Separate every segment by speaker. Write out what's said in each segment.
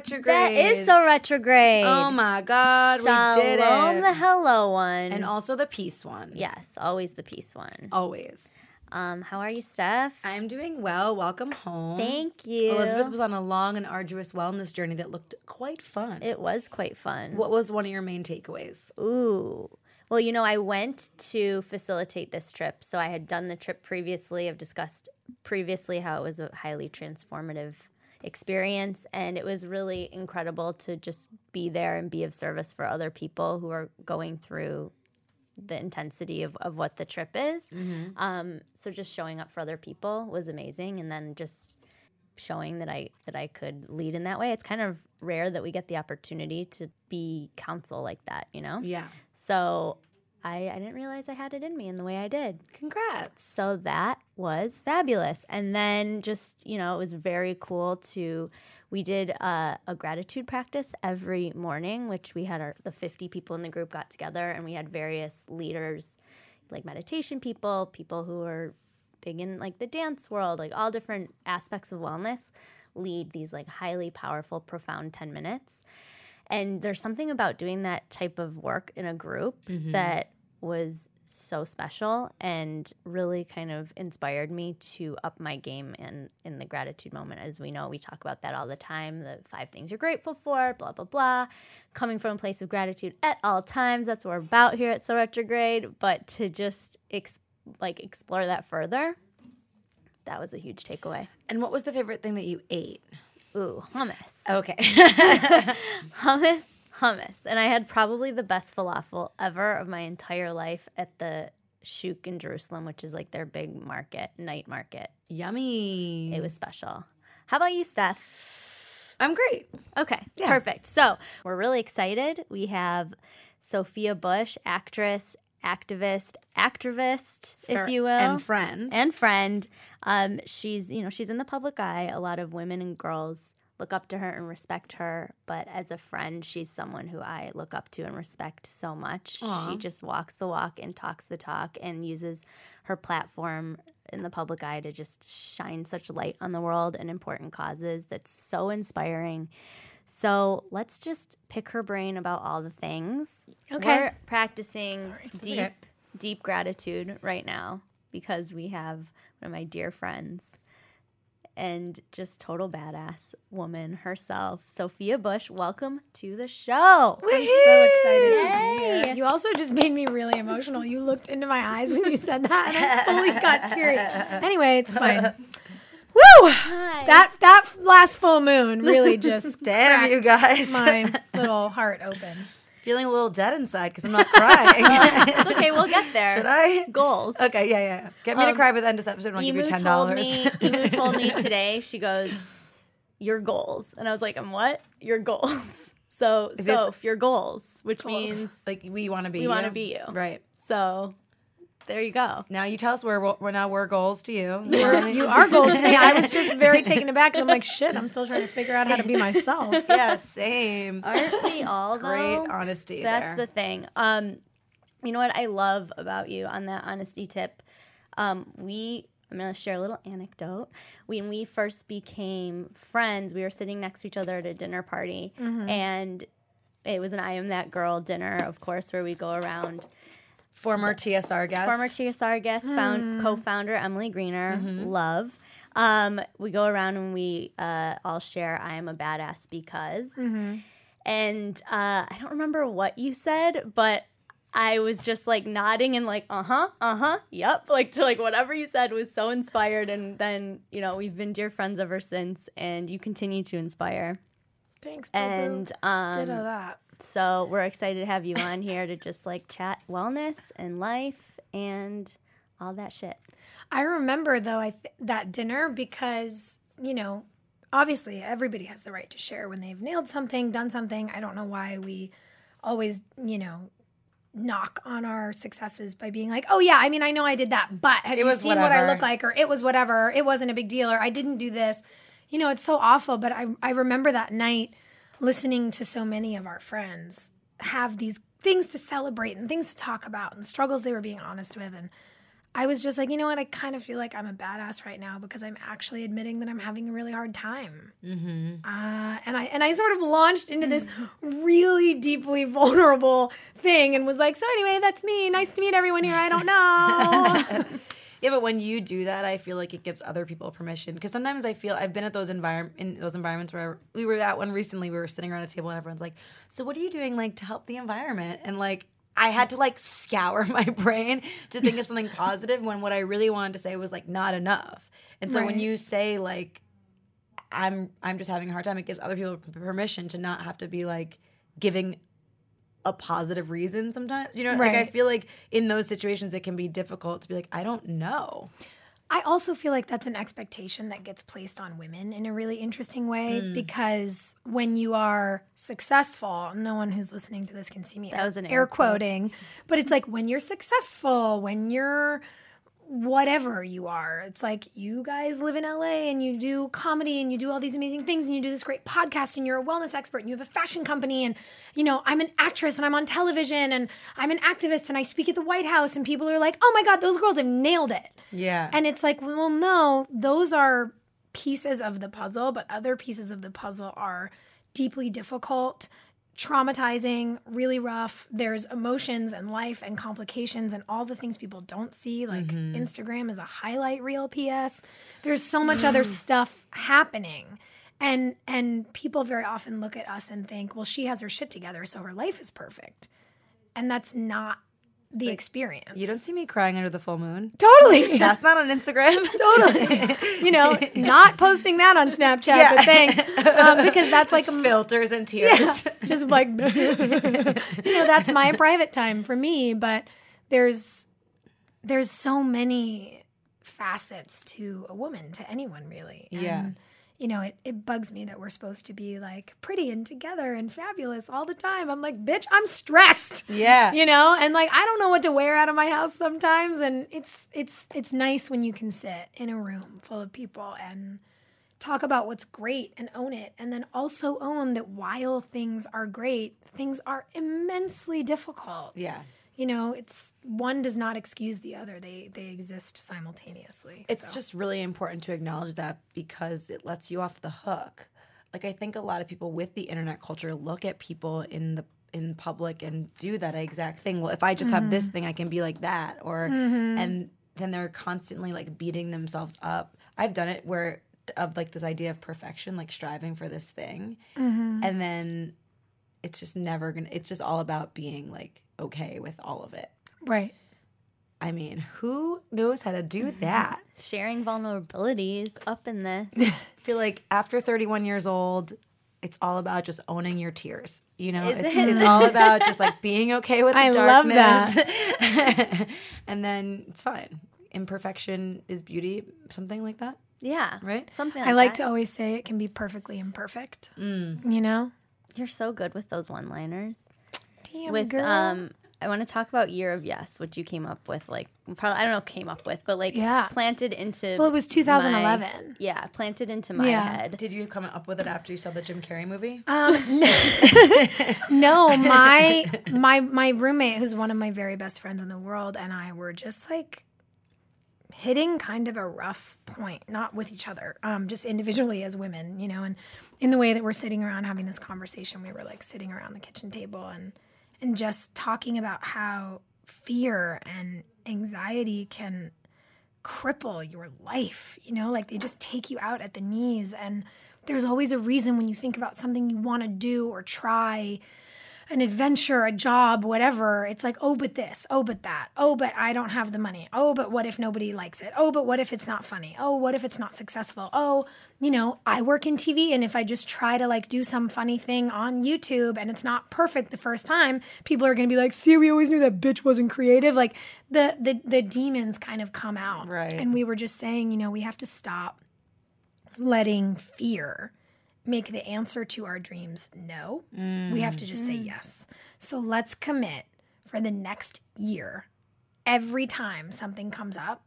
Speaker 1: retrograde.
Speaker 2: That is so retrograde.
Speaker 1: Oh my God,
Speaker 2: Shalom,
Speaker 1: we did it.
Speaker 2: the hello one.
Speaker 1: and also the peace one.
Speaker 2: yes, always the peace one.
Speaker 1: Always.
Speaker 2: Um, how are you, Steph?
Speaker 1: I'm doing well. Welcome home.
Speaker 2: Thank you.
Speaker 1: Elizabeth was on a long and arduous wellness journey that looked quite fun.
Speaker 2: It was quite fun.
Speaker 1: what was one of your main takeaways?
Speaker 2: Ooh. Well, you know, I went to facilitate this trip. So I had done the trip previously. I've discussed previously how it was a highly transformative experience. And it was really incredible to just be there and be of service for other people who are going through the intensity of, of what the trip is. Um, so just showing up for other people was amazing. And then just showing that I that I could lead in that way. It's kind of rare that we get the opportunity to be counsel like that, you know?
Speaker 1: Yeah.
Speaker 2: So I, I didn't realize I had it in me in the way I did.
Speaker 1: Congrats.
Speaker 2: So that was fabulous. And then just, you know, it was very cool to, we did a, a gratitude practice every morning, which we had our, the 50 people in the group got together and we had various leaders, like meditation people, people who are big in like the dance world, like all different aspects of wellness, lead these like highly powerful, profound 10 minutes. And there's something about doing that type of work in a group mm-hmm. that was so special and really kind of inspired me to up my game in in the gratitude moment. As we know we talk about that all the time the five things you're grateful for blah blah blah. Coming from a place of gratitude at all times that's what we're about here at so retrograde. But to just ex- like explore that further that was a huge takeaway.
Speaker 1: And what was the favorite thing that you ate?
Speaker 2: Ooh hummus
Speaker 1: Okay.
Speaker 2: hummus, hummus. And I had probably the best falafel ever of my entire life at the Shuk in Jerusalem, which is like their big market, night market.
Speaker 1: Yummy.
Speaker 2: It was special. How about you, Steph?
Speaker 1: I'm great.
Speaker 2: Okay, perfect. So we're really excited. We have Sophia Bush, actress, activist, activist, if you will,
Speaker 1: And friend.
Speaker 2: and friend. Um, she's you know she's in the public eye. A lot of women and girls look up to her and respect her. But as a friend, she's someone who I look up to and respect so much. She just walks the walk and talks the talk and uses her platform in the public eye to just shine such light on the world and important causes. That's so inspiring. So let's just pick her brain about all the things.
Speaker 3: Okay.
Speaker 2: We're practicing deep,
Speaker 1: okay.
Speaker 2: deep gratitude right now because we have one of my dear friends and just total badass woman herself, Sophia Bush. Welcome to the show.
Speaker 3: I'm so excited to be here. You also just made me really emotional. You looked into my eyes when you said that, and I fully got teary. Anyway, it's fine.
Speaker 2: Hi.
Speaker 3: That that last full moon really just
Speaker 1: Damn, you guys.
Speaker 3: my little heart open.
Speaker 1: Feeling a little dead inside because I'm not crying.
Speaker 2: It's okay, we'll get there.
Speaker 1: Should I?
Speaker 2: Goals.
Speaker 1: Okay, yeah, yeah. Get me to um, cry by the end of this episode and I'll give you
Speaker 2: Emu
Speaker 1: ten
Speaker 2: told
Speaker 1: dollars.
Speaker 2: me. Emu told me today. She goes, "Your goals," and I was like, "I'm what? Your goals." So, Soph, your goals, which means
Speaker 1: like we want to be
Speaker 2: We
Speaker 1: you.
Speaker 2: wanna be you.
Speaker 1: Right.
Speaker 2: so. There you go.
Speaker 1: Now you tell us where we're now we're goals to you.
Speaker 3: You are goals to me. I was just very taken aback. I'm like, shit. I'm still trying to figure out how to be myself.
Speaker 1: yeah, same.
Speaker 2: Aren't we all though?
Speaker 1: Great honesty.
Speaker 2: That's
Speaker 1: there.
Speaker 2: the thing. Um, you know what I love about you on that honesty tip? Um, we I'm gonna share a little anecdote. When we first became friends, we were sitting next to each other at a dinner party, and it was an I am that girl dinner, of course, where we go around.
Speaker 1: Former TSR guest.
Speaker 2: Former TSR guest, found co-founder Emily Greener, love. Um, we go around and we uh, all share "I am a badass because," and uh, I don't remember what you said, but I was just like nodding and like, uh huh, uh huh, yep, like to like whatever you said was so inspired, and then you know we've been dear friends ever since, and you continue to inspire,
Speaker 3: Thanks, boo-boo.
Speaker 2: and um,
Speaker 3: Ditto that.
Speaker 2: So we're excited to have you on here to just like chat wellness and life and all that shit.
Speaker 3: I remember though I th- that dinner because you know obviously everybody has the right to share when they've nailed something, done something. I don't know why we always you know knock on our successes by being like, oh yeah, I mean I know I did that, but have you
Speaker 1: was
Speaker 3: seen what I look like, or it was whatever, it wasn't a big deal, or I didn't do this. You know, it's so awful. But I I remember that night listening to so many of our friends have these things to celebrate and things to talk about and struggles they were being honest with and I was just like, you know what? I kind of feel like I'm a badass right now because I'm actually admitting that I'm having a really hard time. Mm-hmm. Uh, and I and I sort of launched into this really deeply vulnerable thing and was like, so anyway, that's me. Nice to meet everyone here. I don't know.
Speaker 1: Yeah, but when you do that, I feel like it gives other people permission. Because sometimes I feel I've been at those environment in those environments where we were at one recently. We were sitting around a table and everyone's like, "So what are you doing like to help the environment?" And like I had to like scour my brain to think of something positive when what I really wanted to say was like not enough. And so when you say like I'm I'm just having a hard time, it gives other people permission to not have to be like giving a positive reason sometimes. You know, like I feel like in those situations it can be difficult to be like, I don't know.
Speaker 3: I also feel like that's an expectation that gets placed on women in a really interesting way
Speaker 2: Hmm.
Speaker 3: because when you are successful, no one who's listening to this can see me
Speaker 2: That was an
Speaker 3: air
Speaker 2: air quote.
Speaker 3: quoting, but it's like when you're successful, when you're whatever you are, it's like you guys live in LA and you do comedy and you do all these amazing things and you do this great podcast and you're a wellness expert and you have a fashion company and you know, I'm an actress and I'm on television and I'm an activist and I speak at the White House and people are like, "Oh my god, those girls have nailed it."
Speaker 1: Yeah.
Speaker 3: And it's like, well, no, those are pieces of the puzzle, but other pieces of the puzzle are deeply difficult, traumatizing, really rough. There's emotions and life and complications and all the things people don't see. Like mm-hmm. Instagram is a highlight reel PS. There's so much other stuff happening. And and people very often look at us and think, well, she has her shit together, so her life is perfect. And that's not the experience.
Speaker 1: you don't see me crying under the full moon.
Speaker 3: totally.
Speaker 1: That's not on Instagram.
Speaker 3: totally. You know, not posting that on Snapchat, but thanks. Um, because that's like
Speaker 1: Just filters and tears.
Speaker 3: just like you know, that's my private time for me, but there's there's so many facets to a woman, to anyone really. And,
Speaker 1: Yeah.
Speaker 3: You know, it, it bugs me that we're supposed to be like pretty and together and fabulous all the time. I'm like, bitch, I'm stressed.
Speaker 1: Yeah.
Speaker 3: You know, and like I don't know what to wear out of my house sometimes. And it's it's it's nice when you can sit in a room full of people and talk about what's great and own it and then also own that while things are great things are immensely difficult
Speaker 1: Yeah.
Speaker 3: You know it's one does not excuse the other they they exist simultaneously
Speaker 1: It's
Speaker 3: so.
Speaker 1: just really important to acknowledge that because it lets you off the hook. Like I think a lot of people with the internet culture look at people in the in public and do that exact thing. Well, if I just have this mm-hmm. thing, I can be like that or mm-hmm. and then they're constantly like beating themselves up. I've done it where of like this idea of perfection, like striving for this thing. Mm-hmm. And then it's just never to it's just all about being like okay with all of it.
Speaker 3: right
Speaker 1: I mean, who knows how to do that?
Speaker 2: Sharing vulnerabilities up in this.
Speaker 1: I feel like after 31 years old, it's all about just owning your tears. You know, it's,
Speaker 2: it?
Speaker 1: it's all about just like being okay with the
Speaker 3: I love
Speaker 1: that. and then it's fine. Imperfection is beauty, something like that,
Speaker 2: Yeah.
Speaker 1: right?
Speaker 2: Something like
Speaker 3: i like
Speaker 2: that.
Speaker 3: to always say it can be perfectly imperfect
Speaker 1: Mm.
Speaker 3: you know
Speaker 2: You're so good with those one liners.
Speaker 3: damn
Speaker 2: with
Speaker 3: girl
Speaker 2: um I want to talk about Year of Yes, which you came up with like probably I don't know came up with, but like
Speaker 3: Yeah.
Speaker 2: planted into
Speaker 3: well it was
Speaker 2: my-
Speaker 3: 2011
Speaker 2: yeah, planted into my
Speaker 3: Yeah.
Speaker 2: head.
Speaker 1: Did you come up with it after you saw the Jim Carrey movie?
Speaker 3: Um, No, my my my roommate, who's one of my very best friends in the world, and I were just like hitting kind of a rough point, not with each other, um, just individually as women, you know, and in the way that we're sitting around having this conversation, we were like sitting around the kitchen table and and just talking about how fear and anxiety can cripple your life, you know, like they just take you out at the knees. And there's always a reason when you think about something you want to do or try an adventure, a job, whatever. It's like, oh, but this, oh, but that, oh, but I don't have the money. Oh, but what if nobody likes it? Oh, but what if it's not funny? Oh, what if it's not successful? Oh, you know, I work in TV and if I just try to like do some funny thing on YouTube and it's not perfect the first time, people are to be like, "See, we always knew that bitch wasn't creative." Like the the the demons kind of come out.
Speaker 1: Right.
Speaker 3: And we were just saying, you know, we have to stop letting fear make the answer to our dreams no. We have to just say mm-hmm. yes. So let's commit for the next year. Every time something comes up,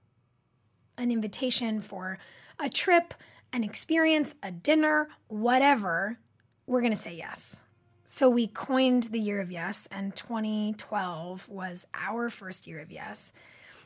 Speaker 3: an invitation for a trip, an experience, a dinner, whatever, we're going to say yes. So we coined the year of yes, and 2012 was our first year of yes.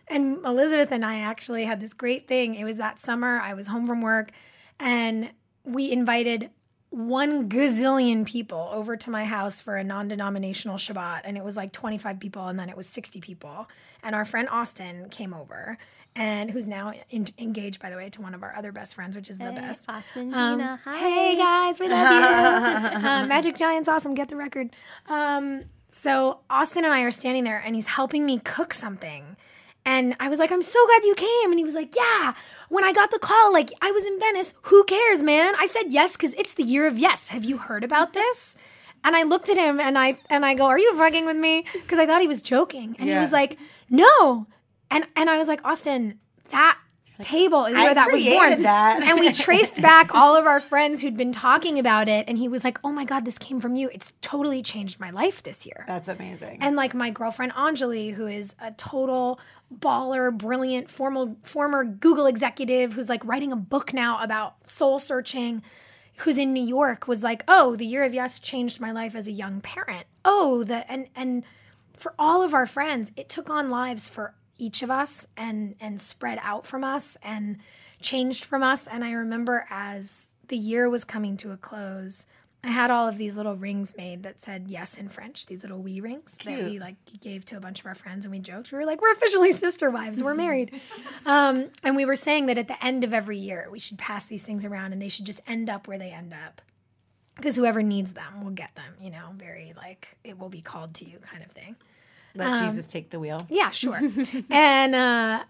Speaker 3: and Elizabeth and I actually had this great thing. It was that summer. I was home from work, and we invited one gazillion people over to my house for a non-denominational Shabbat, and it was like 25 people, and then it was 60 people. And our friend Austin came over, and who's now in, engaged, by the way, to one of our other best friends, which is the best.
Speaker 2: Austin
Speaker 3: Um,
Speaker 2: Dina. Hi.
Speaker 3: Hey guys, we love you. uh, Magic Giant's awesome. Get the record. Um, so Austin and I are standing there, and he's helping me cook something. And I was like, I'm so glad you came. And he was like, Yeah. When I got the call, like I was in Venice. Who cares, man? I said yes because it's the year of yes. Have you heard about this? And I looked at him and I and I go, Are you fucking with me? Because I thought he was joking. And he was like, No. And and I was like, Austin, that table is where
Speaker 1: I
Speaker 3: that was born.
Speaker 1: that.
Speaker 3: and we traced back all of our friends who'd been talking about it, and he was like, "Oh my god, this came from you. It's totally changed my life this year."
Speaker 1: That's amazing.
Speaker 3: and like my girlfriend Anjali, who is a total baller, brilliant, formal former Google executive who's like writing a book now about soul searching, who's in New York, was like, "Oh, the year of yes changed my life as a young parent." Oh, the and and for all of our friends, it took on lives for each of us and and spread out from us and changed from us. And I remember as the year was coming to a close, I had all of these little rings made that said yes in French, these little wee rings that we like gave to a bunch of our friends and we joked. We were like, we're officially sister wives, we're married. um, and we were saying that at the end of every year, we should pass these things around and they should just end up where they end up. Because whoever needs them will get them, you know, very like it will be called to you kind of thing.
Speaker 1: Let Jesus take the wheel.
Speaker 3: Yeah, sure. and uh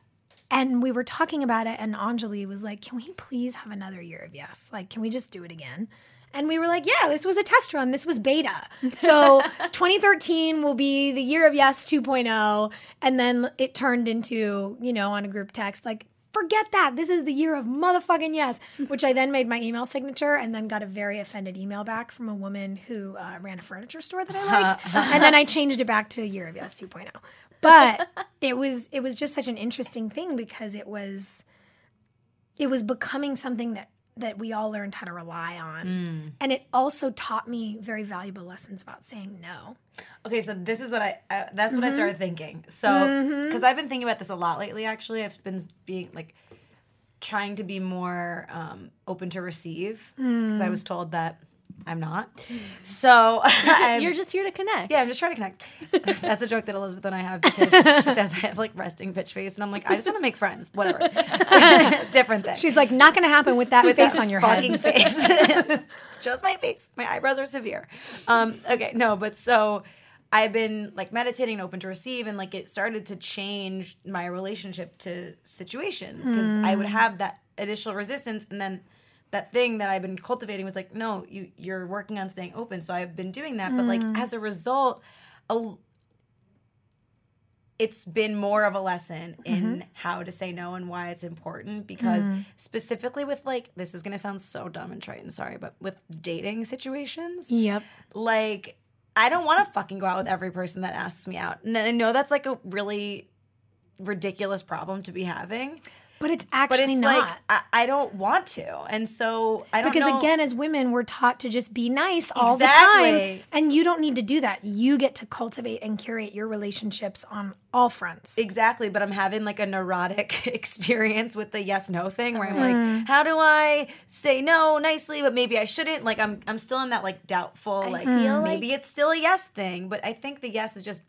Speaker 3: and we were talking about it and Anjali was like, "Can we please have another year of yes? Like, can we just do it again?" And we were like, "Yeah, this was a test run. This was beta. So 2013 will be the year of yes 2.0." And then it turned into, you know, on a group text like Forget that. This is the year of motherfucking yes, which I then made my email signature and then got a very offended email back from a woman who uh, ran a furniture store that I liked. and then I changed it back to a year of yes 2.0 but it was it was just such an interesting thing because it was it was becoming something that that we all learned how to rely on. And it also taught me very valuable lessons about saying no.
Speaker 1: Okay, so this is what I, uh, that's what I started thinking. So, because I've been thinking about this a lot lately, actually. I've been being like trying to be more um, open to receive. Because I was told that I'm not. So, I'm-
Speaker 2: You're just here to connect.
Speaker 1: yeah, I'm just trying to connect. That's a joke that Elizabeth and I have because she says I have like resting bitch face, and I'm like, I just want to make friends. Whatever, different thing.
Speaker 3: she's like not gonna happen with that face
Speaker 1: that
Speaker 3: on your
Speaker 1: fucking
Speaker 3: head
Speaker 1: face. it's just my face. My eyebrows are severe. Um, okay, no, but so I've been like meditating open to receive, and like it started to change my relationship to situations because I would have that initial resistance, and then that thing that I've been cultivating was like, no, you you're working on staying open. So I've been doing that, but like mm. as a result, a, it's been more of a lesson in mm-hmm. how to say no and why it's important because mm. specifically with like this is gonna sound so dumb and trite and sorry but with dating situations
Speaker 3: yep.
Speaker 1: like i don't want to fucking go out with every person that asks me out. And i know that's like a really ridiculous problem to be having
Speaker 3: but it's actually but
Speaker 1: it's
Speaker 3: not.
Speaker 1: Like I, I don't want to. And so i don't
Speaker 3: because
Speaker 1: know
Speaker 3: again as women we're taught to just be nice all the time. And you don't need to do that. You get to cultivate and curate your relationships on all fronts.
Speaker 1: Exactly, but I'm having like a neurotic experience with the yes no thing where I'm
Speaker 3: Mm.
Speaker 1: like, how do I say no nicely, but maybe I shouldn't? Like I'm I'm still in that like doubtful, like
Speaker 2: feel
Speaker 1: maybe it's still a yes thing, but I think the yes is just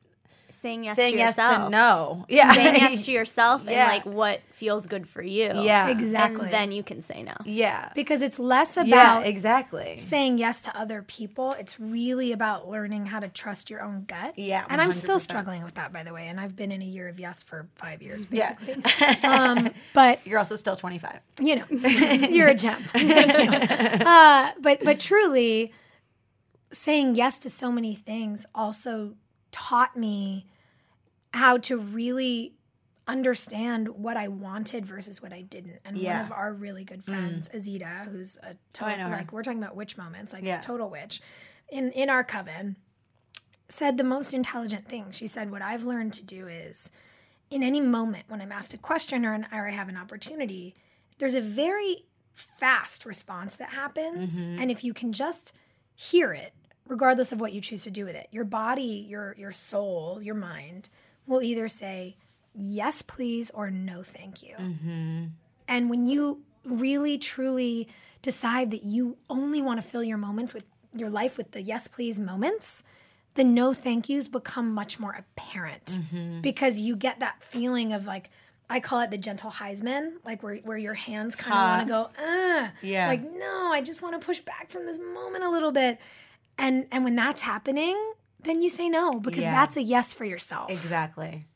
Speaker 2: Saying yes
Speaker 1: saying
Speaker 2: to
Speaker 1: yes
Speaker 2: yourself.
Speaker 1: to no. Yeah.
Speaker 2: Saying yes to yourself
Speaker 1: Yeah.
Speaker 2: and like what feels good for you.
Speaker 1: Yeah.
Speaker 3: exactly
Speaker 2: And then you can say no.
Speaker 1: yeah.
Speaker 3: because it's less
Speaker 1: Yeah,
Speaker 3: about
Speaker 1: exactly.
Speaker 3: saying yes to other people. It's really about learning how to trust your own gut.
Speaker 1: Yeah,
Speaker 3: And I'm still struggling with that, by the way. And I've been in a year of yes for five years,
Speaker 1: Yeah.
Speaker 3: um, but
Speaker 1: You're also still 25.
Speaker 3: you know, you're a gem. Thank you. Uh, but but truly, saying yes to so many things also taught me how to really understand what I wanted versus what I didn't. And
Speaker 1: Yeah.
Speaker 3: one of our really good mm. friends, Azita, who's a
Speaker 1: oh,
Speaker 3: total
Speaker 1: know her.
Speaker 3: like we're talking about witch moments, like
Speaker 1: Yeah.
Speaker 3: total witch, in in our coven, said the most intelligent thing. She said, "What I've learned to do is." in any moment when I'm asked a question or, an, or I have an opportunity, there's a very fast response that happens. Mm-hmm. And if you can just hear it, regardless of what you choose to do with it, your body, your your soul, your mind will either say yes, please, or no, thank you. And when you really, truly decide that you only want to fill your moments with your life with the yes, please moments, the no thank yous become much more apparent because you get that feeling of like, I call it the gentle Heisman, like where, where your hands kind of want to go, ah,
Speaker 1: Yeah.
Speaker 3: like no, I just want to push back from this moment a little bit, and and when that's happening, then you say no because
Speaker 1: Yeah.
Speaker 3: that's a yes for yourself.
Speaker 1: Exactly.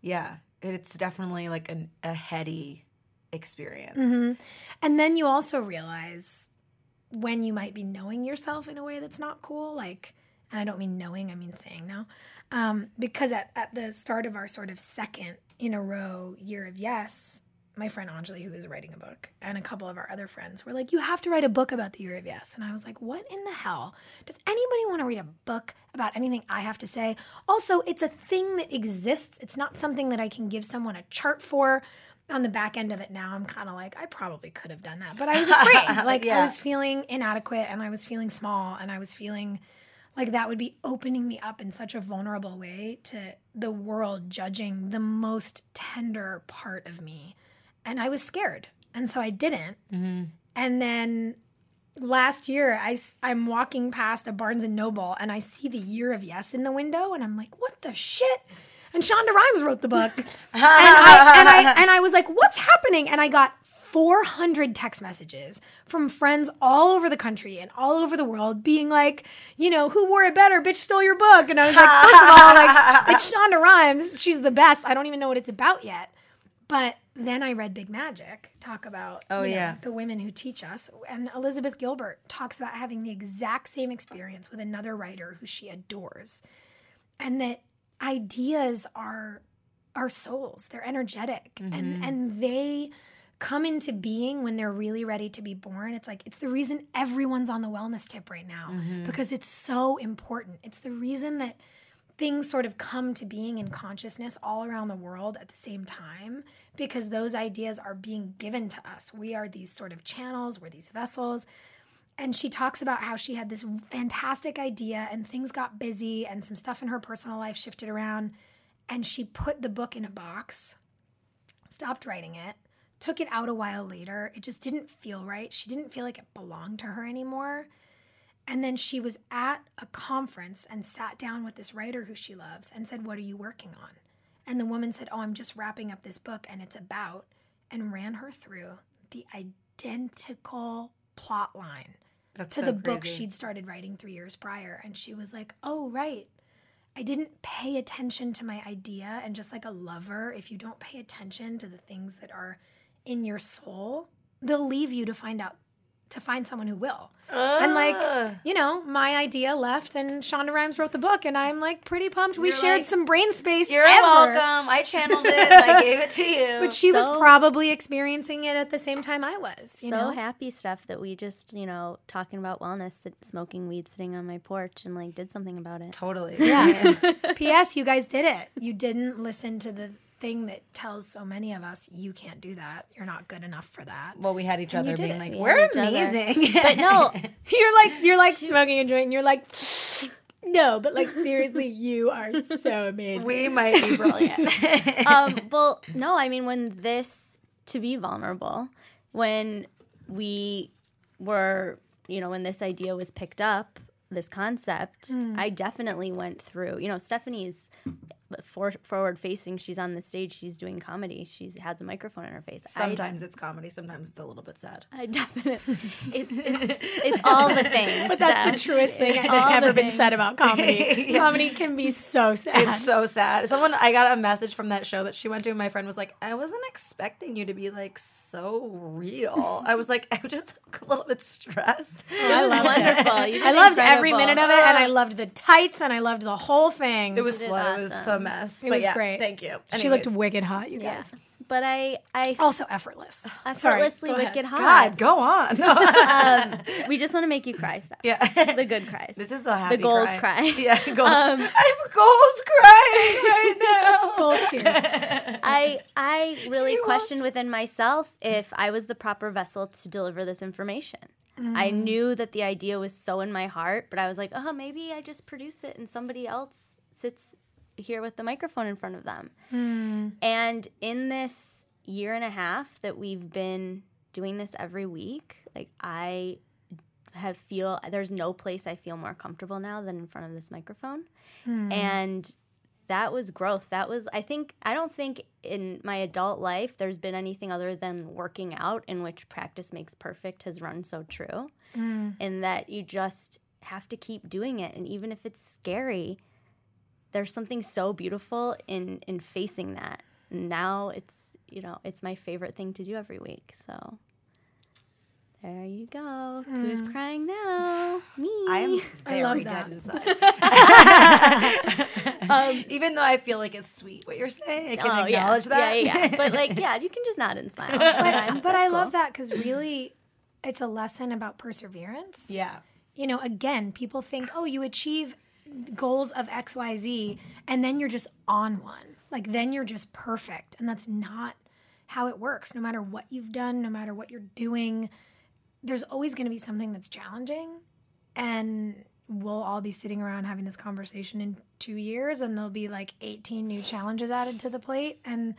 Speaker 1: Yeah. It's definitely like an, a heady experience.
Speaker 3: Mm-hmm. And then you also realize when you might be knowing yourself in a way that's not cool. Like, and I don't mean knowing, I mean saying no. Um, because at, at the start of our sort of second in a row year of yes, my friend Anjali, who is writing a book, and a couple of our other friends were like, You have to write a book about the year of yes. And I was like, What in the hell? Does anybody want to read a book about anything I have to say? Also, it's a thing that exists. It's not something that I can give someone a chart for. On the back end of it now, I'm kind of like, I probably could have done that. But I was afraid. like, I was feeling inadequate and I was feeling small and I was feeling like that would be opening me up in such a vulnerable way to the world judging the most tender part of me and i was scared and so i didn't mm-hmm. and then last year I, am walking past a barnes and noble and i see the year of yes in the window and i'm like what the shit and shonda rhimes wrote the book and, I, and, I, and i was like what's happening and i got 400 text messages from friends all over the country and all over the world being like, you know, who wore it better? Bitch stole your book. And I was like, first of all, like, it's Shonda Rhimes. She's the best. I don't even know what it's about yet. But then I read Big Magic talk about
Speaker 1: Oh,
Speaker 3: you know,
Speaker 1: yeah.
Speaker 3: the women who teach us. And Elizabeth Gilbert talks about having the exact same experience with another writer who she adores. And that ideas are our souls. They're energetic and mm-hmm. and they come into being when they're really ready to be born. It's like it's the reason everyone's on the wellness tip right now mm-hmm. because it's so important. It's the reason that things sort of come to being in consciousness all around the world at the same time because those ideas are being given to us. We are these sort of channels, we're these vessels. And she talks about how she had this fantastic idea and things got busy and some stuff in her personal life shifted around. And she put the book in a box, stopped writing it, took it out a while later. It just didn't feel right. She didn't feel like it belonged to her anymore. And then she was at a conference and sat down with this writer who she loves and said, What are you working on? And the woman said, Oh, I'm just wrapping up this book and it's about, and ran her through the identical plot line
Speaker 1: That's
Speaker 3: to
Speaker 1: so
Speaker 3: the book she'd started writing three years prior. And she was like, Oh, right. I didn't pay attention to my idea. And just like a lover, if you don't pay attention to the things that are in your soul, they'll leave you to find out, to find someone who will. and
Speaker 1: Ah.
Speaker 3: like, you know, my idea left and Shonda Rhimes wrote the book. And I'm like pretty pumped. We
Speaker 1: You're
Speaker 3: shared
Speaker 1: like,
Speaker 3: some brain space.
Speaker 1: You're
Speaker 3: ever.
Speaker 1: welcome. I channeled it. I gave it to you.
Speaker 3: But she was probably experiencing it at the same time I was. You
Speaker 2: so
Speaker 3: know?
Speaker 2: happy stuff that we just, you know, talking about wellness, sit, smoking weed, sitting on my porch, and like did something about it.
Speaker 1: totally.
Speaker 3: Yeah. P.S. You guys did it. You didn't listen to the thing that tells so many of us you can't do that. You're not good enough for that.
Speaker 1: Well, we had each
Speaker 3: And
Speaker 1: other being like,
Speaker 2: We
Speaker 1: "We're
Speaker 2: had each other.
Speaker 1: amazing."
Speaker 2: But no,
Speaker 3: You're like you're like smoking a joint. And you're like, no, but like seriously, you are so amazing.
Speaker 1: we might be brilliant.
Speaker 2: um, well, no, I mean, when this, to be vulnerable, when we were, you know, when this idea was picked up, this concept, I definitely went through, you know, Stephanie's for, forward facing. She's on the stage, she's doing comedy, she has a microphone in her face. I-
Speaker 1: sometimes it's comedy. Sometimes it's a little bit sad.
Speaker 2: I, definitely, it's, it's, it's all the things.
Speaker 3: but that's the truest thing that's ever been
Speaker 2: things.
Speaker 3: said about comedy. Comedy can be so sad.
Speaker 1: It's so sad. Someone I got a message from that show that she went to. and My friend was like, "I wasn't expecting you to be like so real." I was like, I was just a little bit stressed.
Speaker 3: I
Speaker 2: It
Speaker 3: loved
Speaker 2: wonderful. You
Speaker 3: I
Speaker 2: did
Speaker 3: loved every minute of it, and I loved the tights, and I loved the whole thing.
Speaker 1: It was
Speaker 2: did
Speaker 1: slow. It was so
Speaker 2: awesome.
Speaker 1: mess.
Speaker 3: It
Speaker 1: but
Speaker 3: was
Speaker 1: yeah,
Speaker 3: great.
Speaker 1: Thank you.
Speaker 3: she looked wicked hot, you
Speaker 2: Yeah.
Speaker 3: guys.
Speaker 2: But I, I
Speaker 3: Also effortless. Sorry,
Speaker 2: effortlessly
Speaker 3: go ahead.
Speaker 2: wicked hot.
Speaker 1: God, go on.
Speaker 2: um, we just want to make you cry, stuff.
Speaker 1: yeah,
Speaker 2: The good cries.
Speaker 1: This is a happy The
Speaker 2: goals
Speaker 1: cry.
Speaker 2: cry.
Speaker 1: Yeah, goals.
Speaker 2: Um,
Speaker 1: I'm goals crying right now.
Speaker 3: Goals tears.
Speaker 2: I I really
Speaker 1: you
Speaker 2: questioned
Speaker 1: want-
Speaker 2: within myself if I was the proper vessel to deliver this information. I
Speaker 3: Mm.
Speaker 2: knew that the idea was so in my heart, but I was like, oh, maybe I just produce it and somebody else sits here with the microphone in front of them.
Speaker 3: Hmm.
Speaker 2: And in this year and a half that we've been doing this every week, like I have feel there's no place I feel more comfortable now than in front of this microphone. And that was growth. That was I think I don't think in my adult life there's been anything other than working out in which practice makes perfect has run so true. In that you just have to keep doing it and even if it's scary, there's something so beautiful in in facing that. Now it's you know, it's my favorite thing to do every week. So there you go. Who's crying now? Me.
Speaker 1: I'm
Speaker 3: I love
Speaker 1: very dead inside. um, even though I feel like it's sweet what you're saying, I can
Speaker 2: Oh, yeah.
Speaker 1: acknowledge that.
Speaker 2: Yeah, yeah, yeah. but like, yeah, you can just nod and smile.
Speaker 3: but, but I
Speaker 2: That's
Speaker 3: love that because really, it's a lesson about perseverance.
Speaker 1: yeah.
Speaker 3: You know, again, people think, oh, you achieve goals of X, Y, Z, and then you're just on one. Like then you're just perfect, and that's not how it works. No matter what you've done, no matter what you're doing, there's always going to be something that's challenging, and we'll all be sitting around having this conversation in two years, and there'll be like 18 new challenges added to the plate, and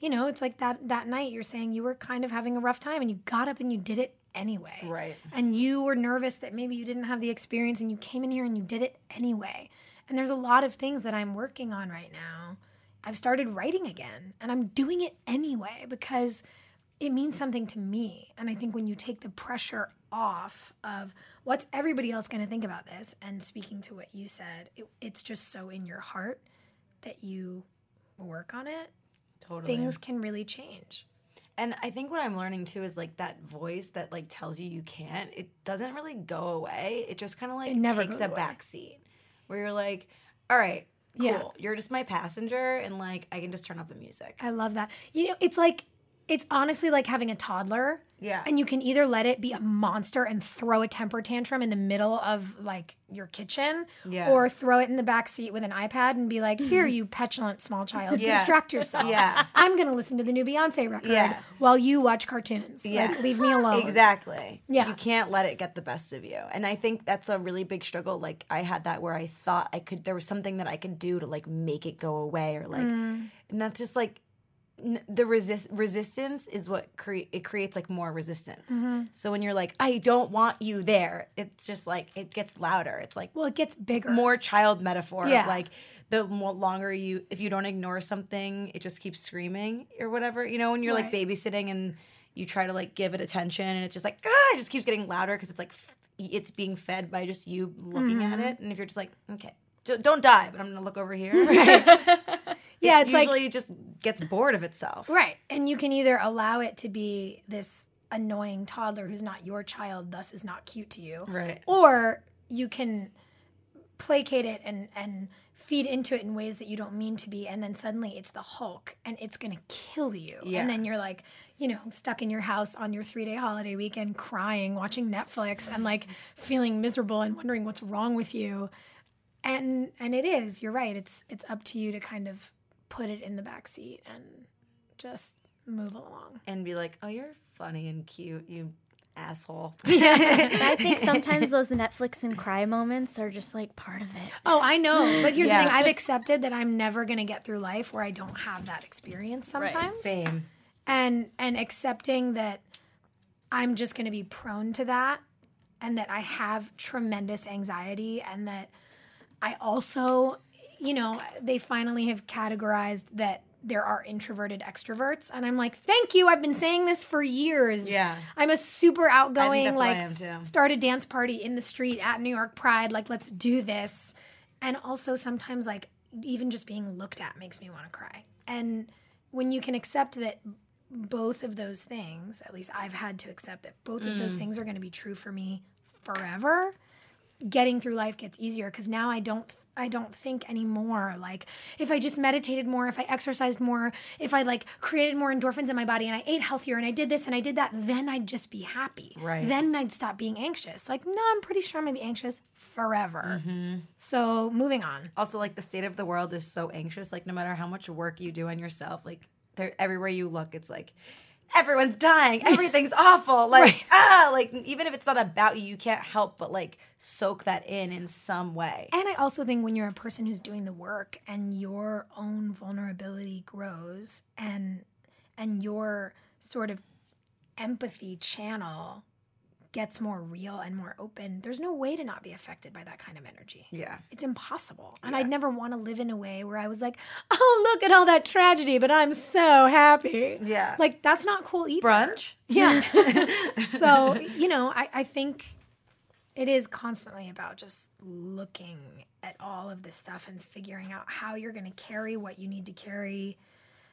Speaker 3: you know, it's like that that night you're saying you were kind of having a rough time, and you got up and you did it anyway,
Speaker 1: Right.
Speaker 3: and you were nervous that maybe you didn't have the experience and you came in here and you did it anyway. And there's a lot of things that I'm working on right now. I've started writing again and I'm doing it anyway because it means something to me. And I think when you take the pressure off of what's everybody else going to think about this and speaking to what you said, it, it's just so in your heart that you work on it,
Speaker 1: Totally.
Speaker 3: things can really change.
Speaker 1: And I think what I'm learning too is like that voice that like tells you you can't. It doesn't really go away. It just kind of like
Speaker 3: It never
Speaker 1: takes a
Speaker 3: away.
Speaker 1: back seat where you're like, all right, cool.
Speaker 3: Yeah.
Speaker 1: You're just my passenger, and like I can just turn up the music.
Speaker 3: I love that. You know, it's like it's honestly like having a toddler.
Speaker 1: Yeah.
Speaker 3: And you can either let it be a monster and throw a temper tantrum in the middle of like your kitchen,
Speaker 1: Yeah.
Speaker 3: or throw it in the back seat with an iPad and be like, "Here, you petulant small child,
Speaker 1: Yeah.
Speaker 3: distract yourself.
Speaker 1: Yeah.
Speaker 3: I'm gonna listen to the new Beyonce record
Speaker 1: Yeah.
Speaker 3: while you watch cartoons.
Speaker 1: Yeah.
Speaker 3: Like, leave me alone.
Speaker 1: Exactly.
Speaker 3: Yeah.
Speaker 1: You can't let it get the best of you. And I think that's a really big struggle. Like I had that where I thought I could there was something that I could do to like make it go away or like
Speaker 3: Mm.
Speaker 1: and that's just like the resist resistance is what create it creates like more resistance.
Speaker 3: Mm-hmm.
Speaker 1: So when you're like I don't want you there, it's just like it gets louder. It's like
Speaker 3: Well, it gets bigger.
Speaker 1: more child metaphor
Speaker 3: Yeah.
Speaker 1: of like the more longer you if you don't ignore something it just keeps screaming or whatever you know when you're like babysitting and you try to like give it attention and it's just like ah it just keeps getting louder because it's like f- it's being fed by just you looking at
Speaker 3: Mm-hmm.
Speaker 1: it and if you're just like okay don't die but i'm gonna look over here
Speaker 3: yeah,
Speaker 1: it
Speaker 3: it's like
Speaker 1: usually just gets bored of itself
Speaker 3: Right. And you can either allow it to be this annoying toddler who's not your child, thus is not cute to you.
Speaker 1: Right.
Speaker 3: Or you can placate it and and feed into it in ways that you don't mean to be and then suddenly it's the hulk and it's going to kill you
Speaker 1: Yeah.
Speaker 3: and then you're like you know stuck in your house on your 3-day holiday weekend crying watching Netflix and like feeling miserable and wondering what's wrong with you and and it is you're right it's it's up to you to kind of put it in the back seat and just move along.
Speaker 1: And be like oh you're funny and cute you asshole.
Speaker 2: I think sometimes those Netflix and cry moments are just like part of it.
Speaker 3: oh i know. But here's
Speaker 1: Yeah.
Speaker 3: the thing. I've accepted that i'm never going to get through life where i don't have that experience sometimes.
Speaker 1: Same.
Speaker 3: And and accepting that i'm just going to be prone to that and that i have tremendous anxiety and that i also you know they finally have categorized that there are introverted extroverts and i'm like thank you. I've been saying this for years.
Speaker 1: Yeah.
Speaker 3: i'm a super outgoing
Speaker 1: that's what I
Speaker 3: like start a dance party in the street at new york pride like let's do this. And also sometimes like even just being looked at makes me want to cry. And when you can accept that both of those things at least i've had to accept that both of those mm. things are going to be true for me forever getting through life gets easier because now i don't i don't think anymore. Like if i just meditated more if i exercised more if i like created more endorphins in my body and i ate healthier and i did this and i did that then i'd just be happy.
Speaker 1: Right.
Speaker 3: then i'd stop being anxious. Like no i'm pretty sure i'm gonna be anxious forever. Mm-hmm. So moving on.
Speaker 1: Also like the state of the world is so anxious. Like no matter how much work you do on yourself like there everywhere you look it's like everyone's dying, everything's awful. Like ah, like even if it's not about you, you can't help but like soak that in in some way.
Speaker 3: And I also think when you're a person who's doing the work and your own vulnerability grows and and your sort of empathy channel gets more real and more open, there's no way to not be affected by that kind of energy.
Speaker 1: Yeah.
Speaker 3: It's impossible. And I'd never want to live in a way where I was like, oh, look at all that tragedy, but I'm so happy.
Speaker 1: Yeah.
Speaker 3: Like, that's not cool either.
Speaker 1: Brunch?
Speaker 3: Yeah. so, you know, I, I think it is constantly about just looking at all of this stuff and figuring out how you're going to carry what you need to carry,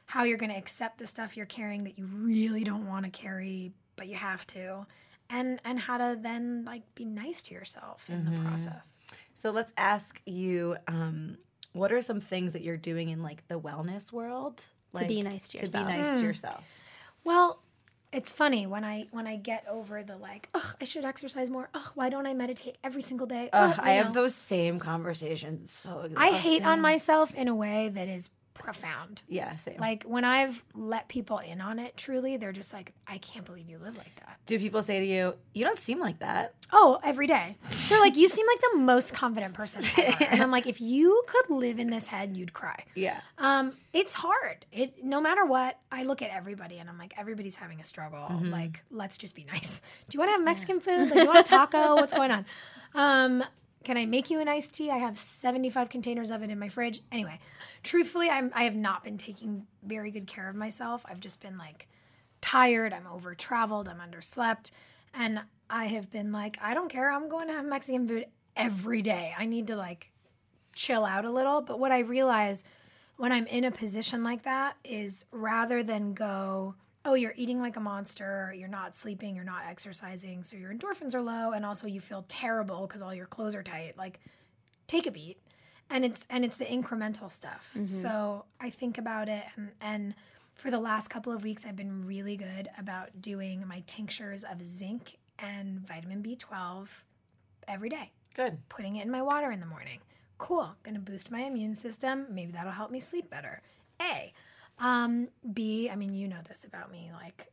Speaker 3: how you're going to accept the stuff you're carrying that you really don't want to carry, but you have to. And, and how to then like be nice to yourself in the process.
Speaker 1: So let's ask you, um, what are some things that you're doing in like the wellness world
Speaker 2: To be nice to yourself.
Speaker 1: To be nice to yourself.
Speaker 3: Well, it's funny when I when I get over the like, oh, I should exercise more. Oh, why don't I meditate every single day?
Speaker 1: Ugh,
Speaker 3: Oh,
Speaker 1: I
Speaker 3: you
Speaker 1: have those same conversations. It's so exhausting.
Speaker 3: I hate on myself in a way that is profound.
Speaker 1: Yeah, same.
Speaker 3: Like when I've let people in on it, truly, they're just like, I can't believe you live like that.
Speaker 1: Do people say to you, "You don't seem like that"?
Speaker 3: Oh, every day. They're like, you seem like the most confident person ever. And I'm like, if you could live in this head, you'd cry.
Speaker 1: Yeah.
Speaker 3: Um, it's hard. It no matter what, I look at everybody and I'm like, everybody's having a struggle. Like, let's just be nice. Do you want to have Mexican food? Like, do you want a taco? What's going on? Um, can I make you an iced tea? I have 75 containers of it in my fridge. Anyway, truthfully, I'm I have not been taking very good care of myself. I've just been like tired, I'm over traveled, I'm underslept, and I have been like, I don't care. I'm going to have Mexican food every day. I need to like chill out a little. But what I realize when I'm in a position like that is rather than go, oh, you're eating like a monster, you're not sleeping, you're not exercising, so your endorphins are low, and also you feel terrible because all your clothes are tight. Like, take a beat. And it's and it's the incremental stuff. Mm-hmm. So I think about it and and for the last couple of weeks I've been really good about doing my tinctures of zinc and vitamin B12 every day
Speaker 1: Good.
Speaker 3: putting it in my water in the morning. Cool. Gonna boost my immune system. Maybe that'll help me sleep better. A. Um, B, I mean, you know this about me. Like,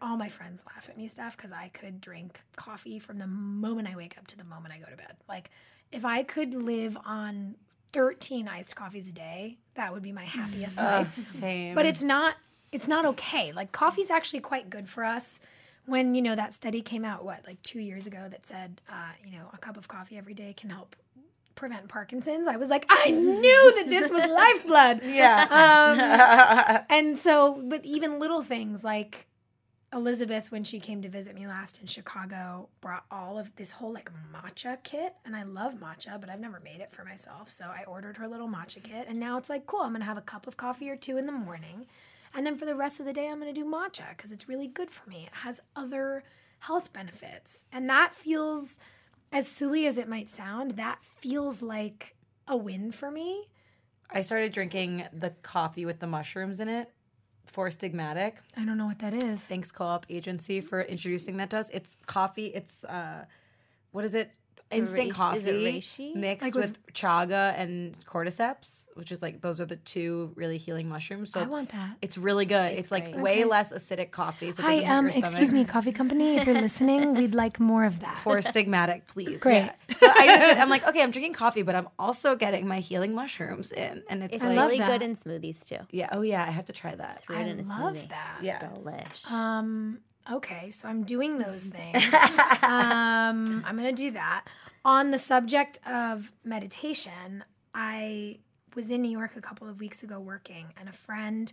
Speaker 3: all my friends laugh at me stuff because I could drink coffee from the moment I wake up to the moment I go to bed. Like, if I could live on 13 iced coffees a day, that would be my happiest life
Speaker 1: Same.
Speaker 3: but it's not it's not okay like coffee's actually quite good for us when you know that study came out what like two years ago that said uh, you know a cup of coffee every day can help prevent parkinson's. I was like i knew that this was lifeblood.
Speaker 1: Yeah.
Speaker 3: um, and so but even little things like elizabeth when she came to visit me last in chicago brought all of this whole like matcha kit. And i love matcha but i've never made it for myself. So i ordered her little matcha kit. And now it's like cool i'm gonna have a cup of coffee or two in the morning. And then for the rest of the day i'm gonna do matcha because it's really good for me. It has other health benefits. And that feels as silly as it might sound that feels like a win for me
Speaker 1: I started drinking the coffee with the mushrooms in it Four Sigmatic.
Speaker 3: i don't know what that is
Speaker 1: Thanks Co-op Agency for introducing that to us. It's coffee. It's uh, what is it? Instant
Speaker 2: reishi-
Speaker 1: coffee
Speaker 2: is it reishi?
Speaker 1: mixed
Speaker 3: Like
Speaker 1: with,
Speaker 3: with-
Speaker 1: chaga and cordyceps, which is like those are the two really healing mushrooms. So
Speaker 3: i want that
Speaker 1: it's really good. It's, like
Speaker 2: great.
Speaker 1: way
Speaker 3: Okay.
Speaker 1: less acidic coffee. So
Speaker 3: Hi, um, excuse me, coffee company. If you're listening, we'd like more of that.
Speaker 1: Four Sigmatic, please.
Speaker 3: Great.
Speaker 1: Yeah. So I just, I'm like, okay, I'm drinking coffee, but I'm also getting my healing mushrooms in, and it's,
Speaker 2: It's
Speaker 1: like,
Speaker 2: really
Speaker 3: that.
Speaker 2: good in smoothies too.
Speaker 1: yeah, oh yeah, I have to try that.
Speaker 2: Throw it
Speaker 3: I
Speaker 2: in a
Speaker 3: love
Speaker 2: smoothie.
Speaker 3: that.
Speaker 1: Yeah.
Speaker 2: Delish.
Speaker 3: Um, okay, so I'm doing those things. um, I'm gonna do that. On the subject of meditation, I was in New York a couple of weeks ago working, and a friend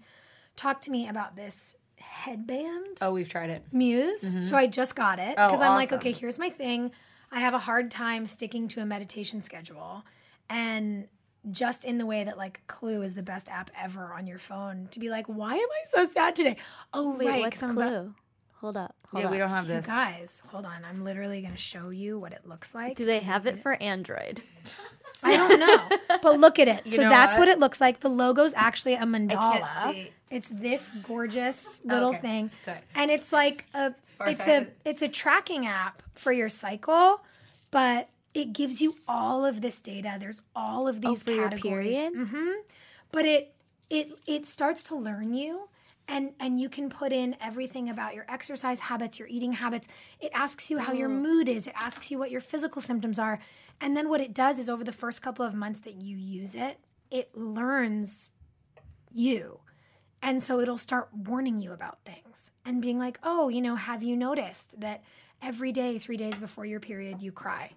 Speaker 3: talked to me about this headband.
Speaker 1: Oh, we've tried it.
Speaker 3: Muse. So I just got it
Speaker 1: Oh,
Speaker 3: because I'm like, okay, here's my thing. I have a hard time sticking to a meditation schedule. And just in the way that like Clue is the best app ever on your phone to be like, why am I so sad today? Oh,
Speaker 2: Wait,
Speaker 3: right.
Speaker 2: what's Clue?
Speaker 3: about-
Speaker 2: Hold up. Hold
Speaker 1: Yeah,
Speaker 2: up.
Speaker 1: we don't have
Speaker 3: you
Speaker 1: this.
Speaker 3: guys, hold on. I'm literally going to show you what it looks like.
Speaker 2: Do they have it for Android?
Speaker 3: I don't know. But look at it. so that's
Speaker 1: what?
Speaker 3: what it looks like. The logo's actually a mandala.
Speaker 1: see.
Speaker 3: It's this gorgeous oh, little
Speaker 1: Okay.
Speaker 3: thing.
Speaker 1: Sorry.
Speaker 3: And it's like a it's a it's a tracking app for your cycle, but it gives you all of this data. There's all of oh, these
Speaker 2: Oh, for your
Speaker 3: categories.
Speaker 2: period? Mm-hmm.
Speaker 3: but it it it starts to learn you and and you can put in everything about your exercise habits your eating habits. It asks you how your mm. mood is. It asks you what your physical symptoms are. And then what it does is over the first couple of months that you use it it learns you. And so it'll start warning you about things and being like oh you know have you noticed that every day 3 days before your period you cry?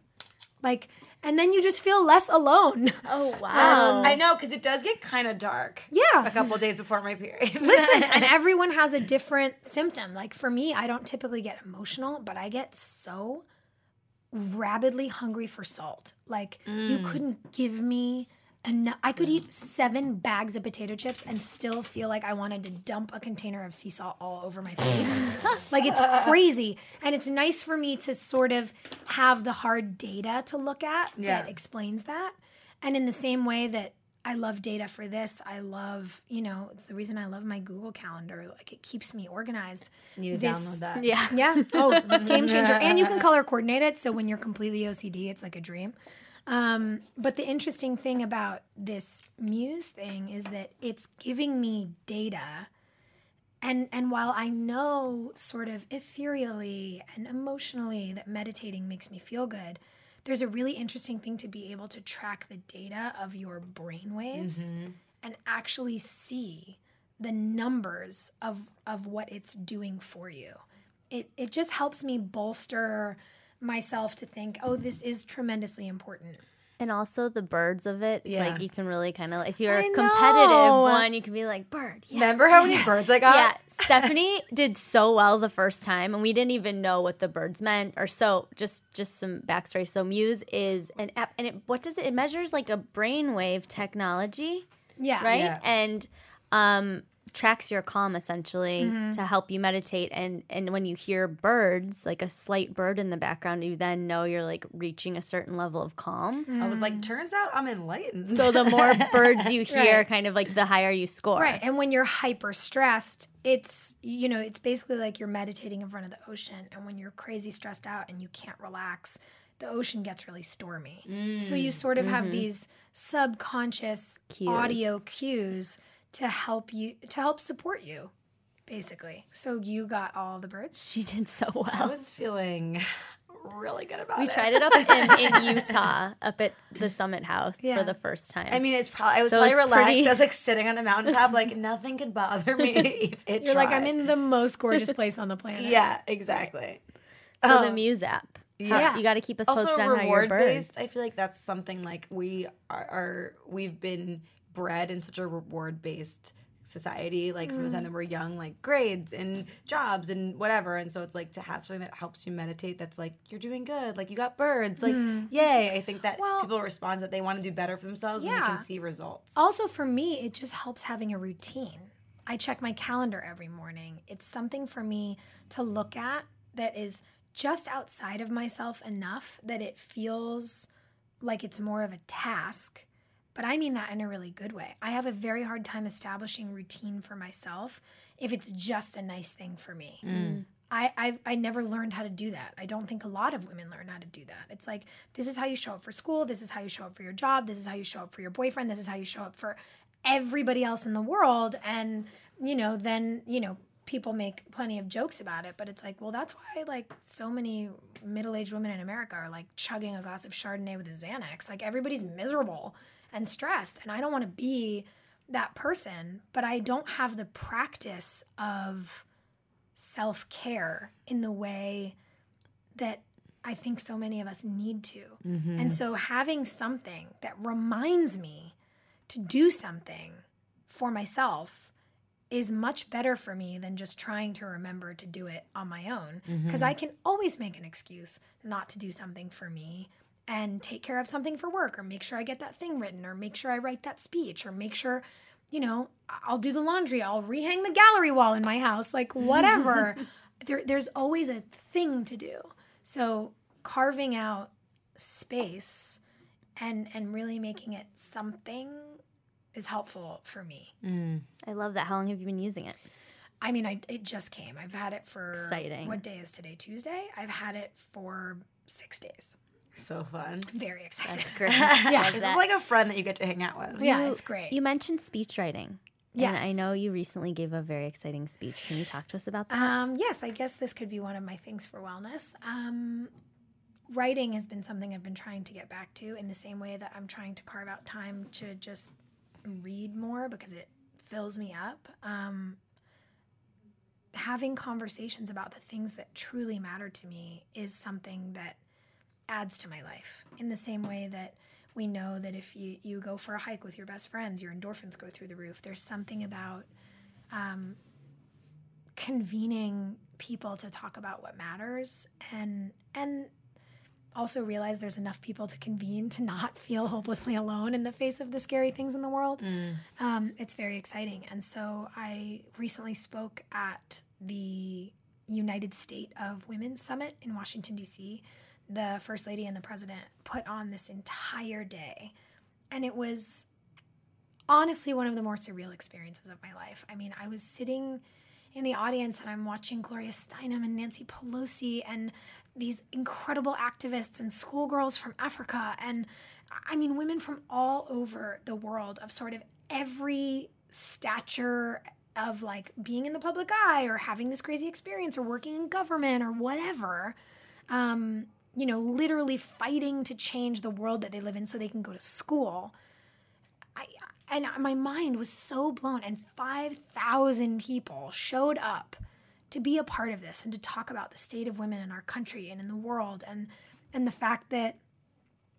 Speaker 3: Like and then you just feel less alone
Speaker 2: Oh wow.
Speaker 1: Um, um, I know because it does get kind of dark.
Speaker 3: Yeah.
Speaker 1: a couple days before my period.
Speaker 3: Listen, and everyone has a different symptom. Like for me, I don't typically get emotional, but I get so rabidly hungry for salt. Like you mm. couldn't give me enough. I could eat seven bags of potato chips and still feel like I wanted to dump a container of sea salt all over my face. like it's crazy. And it's nice for me to sort of have the hard data to look at
Speaker 1: Yeah.
Speaker 3: that explains that. And in the same way that I love data for this, I love, you know, it's the reason I love my Google Calendar. Like it keeps me organized.
Speaker 1: You
Speaker 3: This-
Speaker 1: download that.
Speaker 2: yeah.
Speaker 3: Yeah. Oh, game changer. And you can color coordinate it. So when you're completely OCD, it's like a dream. Um, but the interesting thing about this Muse thing is that it's giving me data. And, and while I know sort of ethereally and emotionally that meditating makes me feel good, there's a really interesting thing to be able to track the data of your brain waves and actually see the numbers of of what it's doing for you. It it just helps me bolster myself to think, oh, this is tremendously important.
Speaker 2: And also the birds of it. It's
Speaker 1: Yeah.
Speaker 2: like you can really kind of if you're
Speaker 3: I
Speaker 2: a competitive
Speaker 3: know.
Speaker 2: one, you can be like bird. Yeah.
Speaker 1: Remember how many birds I got?
Speaker 2: Yeah, Stephanie did so well the first time, and we didn't even know what the birds meant. Or so, just just some backstory. So Muse is an app, and it what does it? It measures like a brainwave technology,
Speaker 3: Yeah.
Speaker 2: right?
Speaker 1: Yeah.
Speaker 2: And um, tracks your calm essentially
Speaker 3: Mm-hmm.
Speaker 2: to help you meditate. And and when you hear birds, like a slight bird in the background, you then know you're like reaching a certain level of calm.
Speaker 1: I was like, turns out I'm enlightened.
Speaker 2: So the more birds you hear,
Speaker 3: Right.
Speaker 2: kind of like the higher you score.
Speaker 3: Right. And when you're hyper stressed, it's you know, it's basically like you're meditating in front of the ocean. And when you're crazy stressed out and you can't relax, the ocean gets really stormy. So you sort of have these subconscious
Speaker 2: Cues.
Speaker 3: audio cues to help you to help support you, basically. So you got all the birds.
Speaker 2: She did so well.
Speaker 1: I was feeling really good about
Speaker 2: We
Speaker 1: it.
Speaker 2: We tried it up in, in Utah, up at the Summit House
Speaker 3: Yeah.
Speaker 2: for the first time.
Speaker 1: I mean, it's probably I was
Speaker 2: So it was
Speaker 1: relaxed.
Speaker 2: pretty-
Speaker 1: I was like sitting on a mountaintop, like nothing could bother me. if it
Speaker 3: You're like, I'm in the most gorgeous place on the planet.
Speaker 1: Yeah, exactly.
Speaker 2: so the um, Muse app. How-
Speaker 3: Yeah.
Speaker 2: you got to keep us
Speaker 1: also
Speaker 2: posted on how your
Speaker 1: reward
Speaker 2: birds.
Speaker 1: based. I feel like that's something like we are, are we've been bred in such a reward based society like from the time mm. that we're young like grades and jobs and whatever. And so it's like to have something that helps you meditate that's like you're doing good. Like you got birds. Like mm. yay. I think that
Speaker 3: Well-
Speaker 1: people respond that they want to do better for themselves when they can see results.
Speaker 3: Also, for me, it just helps having a routine. I check my calendar every morning. It's something for me to look at that is just outside of myself enough that it feels like it's more of a task. But I mean that in a really good way. I have a very hard time establishing routine for myself if it's just a nice thing for me. Mm. I, I I never learned how to do that. I don't think a lot of women learn how to do that. It's like this is how you show up for school, this is how you show up for your job, this is how you show up for your boyfriend, this is how you show up for everybody else in the world and you know, then, you know, people make plenty of jokes about it, but it's like, well, that's why like so many middle-aged women in America are like chugging a glass of Chardonnay with a Xanax. Like everybody's miserable and stressed, and I don't want to be that person, but I don't have the practice of self care in the way that I think so many of us need to. And mm-hmm. so having something that reminds me to do something for myself is much better for me than just trying to remember to do it on my own. Because mm-hmm. I can always make an excuse not to do something for me and take care of something for work or make sure I get that thing written or make sure I write that speech or make sure you know I'll do the laundry I'll rehang the gallery wall in my house like whatever there, there's always a thing to do so carving out space and and really making it something is helpful for me mm.
Speaker 2: I love that. How long have you been using it?
Speaker 3: I mean, I it just came. I've had it for
Speaker 2: Exciting.
Speaker 3: What day is today? Tuesday. I've had it for six days.
Speaker 1: So fun
Speaker 3: very excited.
Speaker 2: That's great.
Speaker 3: Yeah.
Speaker 2: Love
Speaker 1: it's
Speaker 2: that.
Speaker 1: like a friend that you get to hang out with
Speaker 3: Yeah,
Speaker 2: You-
Speaker 3: it's great.
Speaker 2: You mentioned speech writing. And I know you recently gave a very exciting speech. Can you talk to us about that?
Speaker 3: Um, yes, I guess this could be one of my things for wellness. Um, writing has been something I've been trying to get back to in the same way that I'm trying to carve out time to just read more because it fills me up. Um, having conversations about the things that truly matter to me is something that adds to my life in the same way that we know that if you, you go for a hike with your best friends, your endorphins go through the roof. There's something about um, convening people to talk about what matters and and also realize there's enough people to convene to not feel hopelessly alone in the face of the scary things in the world. Um, it's very exciting. And so I recently spoke at the United State of Women Summit in Washington, D.C. The First Lady and the President put on this entire day. And it was honestly one of the more surreal experiences of my life. I mean, I was sitting in the audience and I'm watching Gloria Steinem and Nancy Pelosi and these incredible activists and schoolgirls from Africa and I mean women from all over the world of sort of every stature of like being in the public eye or having this crazy experience or working in government or whatever um, you know literally fighting to change the world that they live in so they can go to school. I, and my mind was so blown and 5000 people showed up to be a part of this and to talk about the state of women in our country and in the world and and the fact that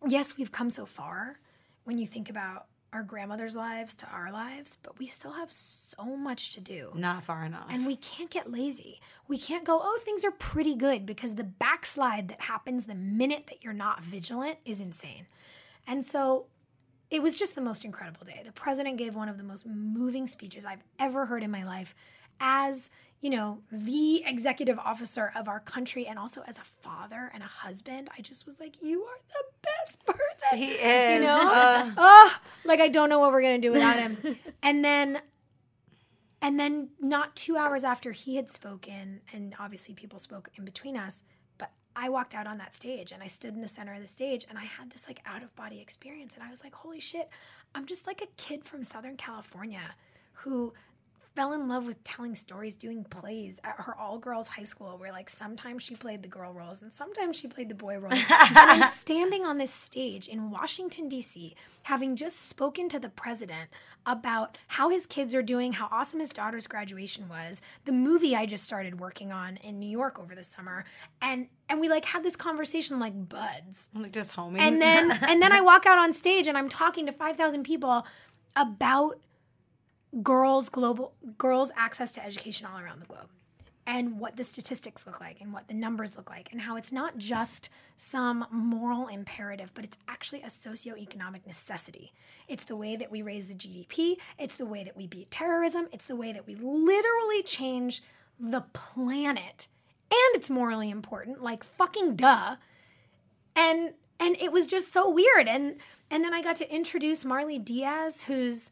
Speaker 3: yes we've come so far when you think about our grandmothers lives to our lives but we still have so much to do
Speaker 1: Not far enough.
Speaker 3: and we can't get lazy. We can't go, oh, things are pretty good because the backslide that happens the minute that you're not vigilant is insane. And so it was just the most incredible day. The president gave one of the most moving speeches I've ever heard in my life as, you know, the executive officer of our country and also as a father and a husband. I just was like, you are the best person.
Speaker 1: He is.
Speaker 3: You know?
Speaker 1: Uh,
Speaker 3: oh, like I don't know what we're going to do without him. and then and then not 2 hours after he had spoken and obviously people spoke in between us, but I walked out on that stage and I stood in the center of the stage and I had this like out of body experience and I was like, "Holy shit, I'm just like a kid from Southern California who fell in love with telling stories, doing plays at her all girls high school, where like sometimes she played the girl roles and sometimes she played the boy roles. and I'm standing on this stage in Washington, D.C., having just spoken to the president about how his kids are doing, how awesome his daughter's graduation was, the movie I just started working on in New York over the summer. And and we like had this conversation like buds
Speaker 1: like just homies.
Speaker 3: and then and then I walk out on stage and I'm talking to 5,000 people about girls global girls access to education all around the globe and what the statistics look like and what the numbers look like and how it's not just some moral imperative but it's actually a socioeconomic necessity. It's the way that we raise the GDP it's the way that we beat terrorism. It's the way that we literally change the planet. And it's morally important like fucking duh. And and it was just so weird. And and then i got to introduce marley dias who's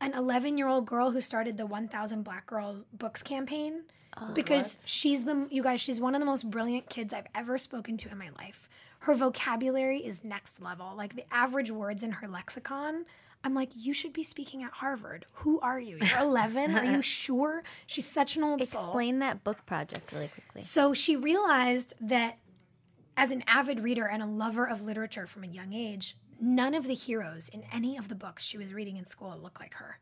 Speaker 3: an 11 year old girl who started the 1000 black girls books campaign oh, because she's the you guys she's one of the most brilliant kids i've ever spoken to in my life. Her vocabulary is next level. Like the average words in her lexicon i'm like you should be speaking at harvard. Who are you? You're 11 are you sure? She's such an old soul.
Speaker 2: Explain that book project really quickly.
Speaker 3: so she realized that as an avid reader and a lover of literature from a young age, none of the heroes in any of the books she was reading in school looked like her.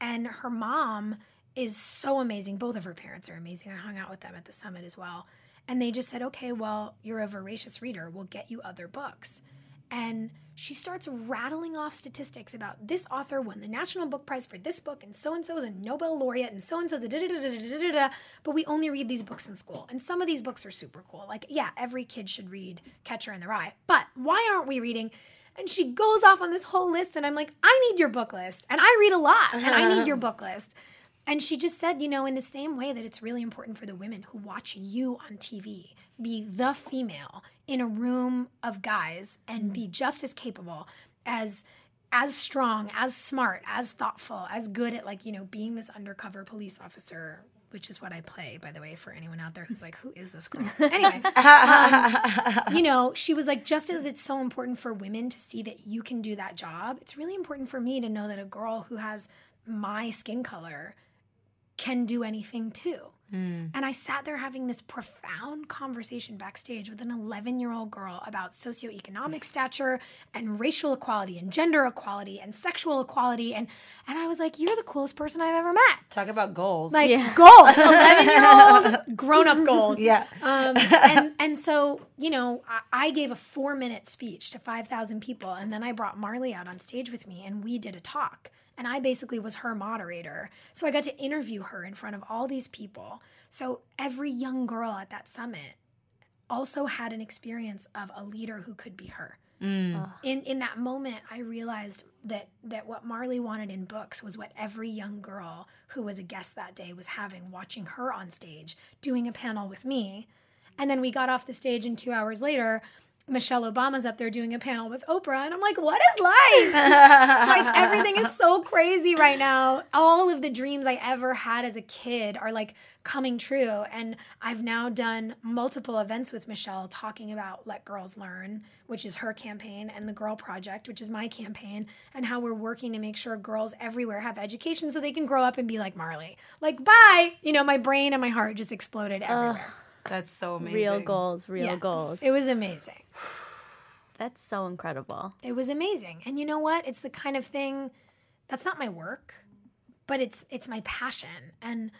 Speaker 3: And her mom is so amazing. Both of her parents are amazing. I hung out with them at the summit as well. And they just said, okay, well, you're a voracious reader. We'll get you other books. And she starts rattling off statistics about this author won the National Book Prize for this book, and so and so is a Nobel laureate, and so and so is a da da da da da da da. But we only read these books in school, and some of these books are super cool. Like, yeah, every kid should read Catcher in the Rye, but why aren't we reading? And she goes off on this whole list, and I'm like, I need your book list, and I read a lot, and I need your uh-huh. book list. And she just said, you know, in the same way that it's really important for the women who watch you on TV be the female in a room of guys and be mm-hmm. just as capable as as strong, as smart, as thoughtful, as good at like, you know, being this undercover police officer, which is what I play, by the way, for anyone out there who's like, who is this girl? Anyway, um, you know, she was like, just as it's so important for women to see that you can do that job, it's really important for me to know that a girl who has my skin color can do anything too.
Speaker 1: Mm.
Speaker 3: And I sat there having this profound conversation backstage with an 11 year old girl about socioeconomic stature and racial equality and gender equality and sexual equality. And, and I was like, You're the coolest person I've ever met.
Speaker 1: Talk about goals.
Speaker 3: Like
Speaker 2: Yeah.
Speaker 3: goals, 11 year old grown up goals.
Speaker 1: yeah.
Speaker 3: Um, and, and so, you know, I, I gave a four minute speech to 5,000 people. And then I brought Marley out on stage with me and we did a talk. And I basically was her moderator. So I got to interview her in front of all these people. So every young girl at that summit also had an experience of a leader who could be her.
Speaker 1: Mm.
Speaker 3: In in that moment, I realized that that what Marley wanted in books was what every young girl who was a guest that day was having, watching her on stage doing a panel with me. And then we got off the stage, and two hours later, Michelle Obama's up there doing a panel with Oprah, and I'm like, what is life? like everything is so crazy right now. All of the dreams I ever had as a kid are like coming true. And I've now done multiple events with Michelle talking about Let Girls Learn, which is her campaign, and the Girl Project, which is my campaign, and how we're working to make sure girls everywhere have education so they can grow up and be like Marley. Like, bye. You know, my brain and my heart just exploded everywhere.
Speaker 1: That's so amazing.
Speaker 2: Real goals, real
Speaker 3: Yeah.
Speaker 2: goals.
Speaker 3: It was amazing.
Speaker 2: That's so incredible.
Speaker 3: It was amazing. And you know what? It's the kind of thing that's not my work, but it's it's my passion. And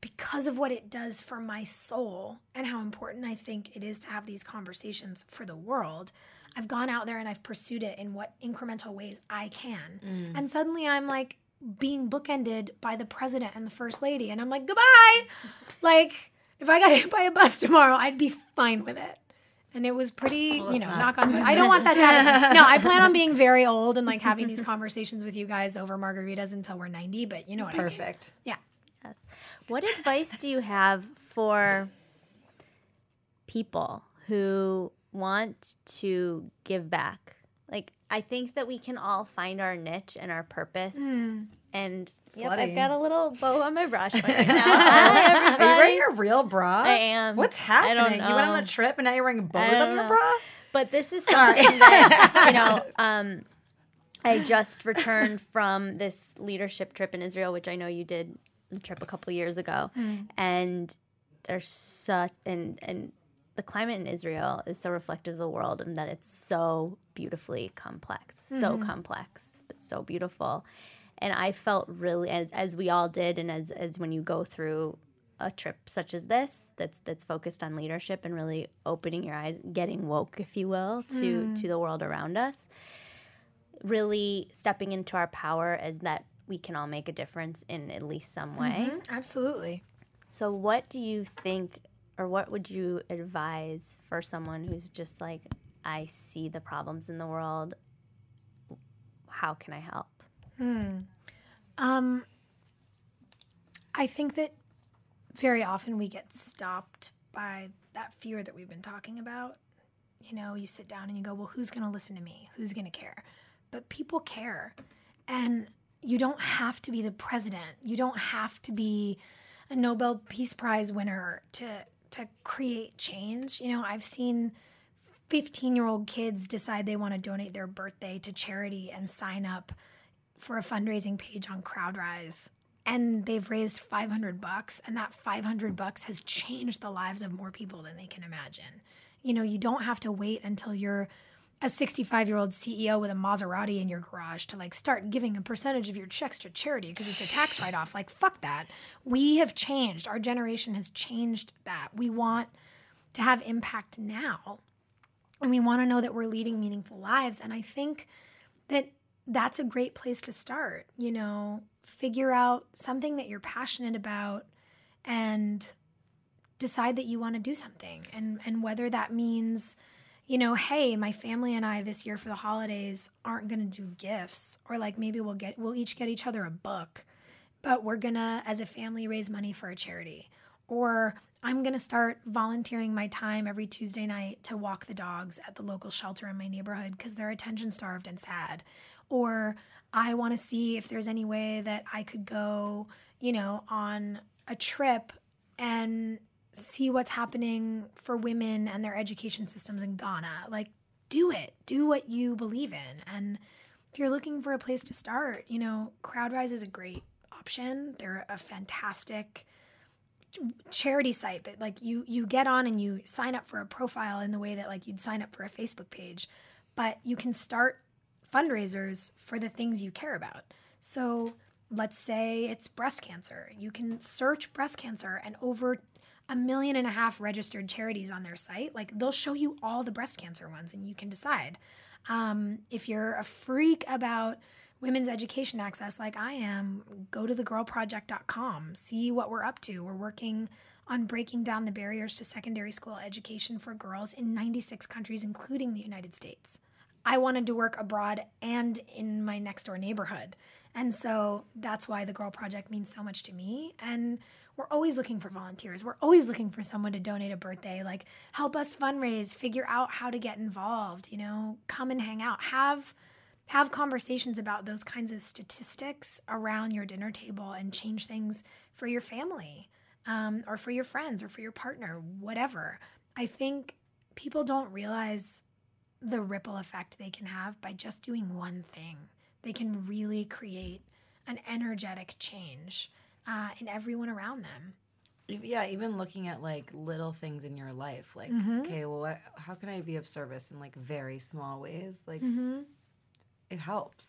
Speaker 3: because of what it does for my soul and how important I think it is to have these conversations for the world, I've gone out there and I've pursued it in what incremental ways I can. Mm. And suddenly I'm like being bookended by the president and the first lady and I'm like, "Goodbye." like if I got hit by a bus tomorrow, I'd be fine with it. And it was pretty, you know, knock on wood. I don't want that to happen. No, I plan on being very old and like having these conversations with you guys over margaritas until we're 90, but you know what I mean.
Speaker 1: Perfect.
Speaker 3: Yeah.
Speaker 2: Yes. What advice do you have for people who want to give back? Like, I think that we can all find our niche and our purpose. And yep, I've got a little bow on my brush right now. Hi,
Speaker 1: Are you wearing your real bra?
Speaker 2: I am.
Speaker 1: What's happening? You went on a trip and now you're wearing bows on your
Speaker 2: know.
Speaker 1: bra?
Speaker 2: But this is something that, you know, um, I just returned from this leadership trip in Israel, which I know you did the trip a couple years ago. And there's such, and, and the climate in Israel is so reflective of the world and that it's so beautifully complex, so mm-hmm. complex, but so beautiful. And I felt really, as, as we all did, and as, as when you go through a trip such as this that's that's focused on leadership and really opening your eyes getting woke if you will to mm. to the world around us really stepping into our power as that we can all make a difference in at least some way mm-hmm.
Speaker 3: Absolutely.
Speaker 2: so what do you think or what would you advise for someone who's just like i see the problems in the world how can i help Hmm.
Speaker 3: Um, I think that very often we get stopped by that fear that we've been talking about. You know, you sit down and you go, well, who's going to listen to me? Who's going to care? But people care. And you don't have to be the president. You don't have to be a Nobel Peace Prize winner to to create change. You know, I've seen 15 year old kids decide they want to donate their birthday to charity and sign up for a fundraising page on CrowdRise and they've raised 500 bucks and that 500 bucks has changed the lives of more people than they can imagine. You know, you don't have to wait until you're a 65 year old CEO with a Maserati in your garage to like start giving a percentage of your checks to charity because it's a tax write off. Like, fuck that. We have changed. Our generation has changed that. We want to have impact now and we want to know that we're leading meaningful lives. And I think that that's a great place to start. You know, figure out something that you're passionate about and decide that you want to do something. And and whether that means, you know, hey, my family and I this year for the holidays aren't going to do gifts or like maybe we'll get we'll each get each other a book, but we're going to as a family raise money for a charity. Or I'm going to start volunteering my time every Tuesday night to walk the dogs at the local shelter in my neighborhood because they're attention starved and sad. Or I want to see if there's any way that I could go, you know, on a trip and see what's happening for women and their education systems in Ghana. Like, do it. Do what you believe in. And if you're looking for a place to start, you know, CrowdRise is a great option. They're a fantastic charity site that like you you get on and you sign up for a profile in the way that like you'd sign up for a Facebook page, but you can start fundraisers for the things you care about. So let's say it's breast cancer. You can search breast cancer and over a million and a half registered charities on their site. Like they'll show you all the breast cancer ones and you can decide. Um, if you're a freak about women's education access like I am, go to thegirlproject.com, see what we're up to. We're working on breaking down the barriers to secondary school education for girls in 96 countries, including the United States. I wanted to work abroad and in my next door neighborhood. And so that's why the Girl Project means so much to me. And we're always looking for volunteers. We're always looking for someone to donate a birthday, like help us fundraise, figure out how to get involved, you know, come and hang out. Have have conversations about those kinds of statistics around your dinner table and change things for your family um, or for your friends or for your partner, whatever. I think people don't realize the ripple effect they can have by just doing one thing. They can really create an energetic change uh, in everyone around them.
Speaker 1: Yeah, even looking at like little things in your life, like mm-hmm. okay, well, what, how can I be of service in like very small ways? Like mm-hmm. it helps.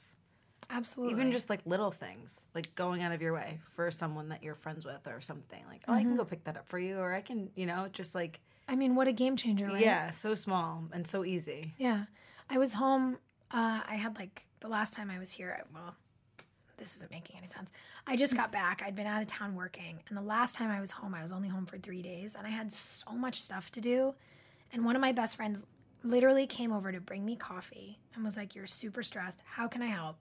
Speaker 3: Absolutely.
Speaker 1: Even just like little things, like going out of your way for someone that you're friends with or something. Like, oh, I can mm-hmm. go pick that up for you, or I can, you know, just like
Speaker 3: I mean, what a game changer, right?
Speaker 1: yeah, so small and so easy.
Speaker 3: Yeah. I was home. Uh, I had like the last time I was here, well, this isn't making any sense. I just got back. I'd been out of town working. And the last time I was home, I was only home for three days. And I had so much stuff to do. And one of my best friends literally came over to bring me coffee and was like, You're super stressed. How can I help?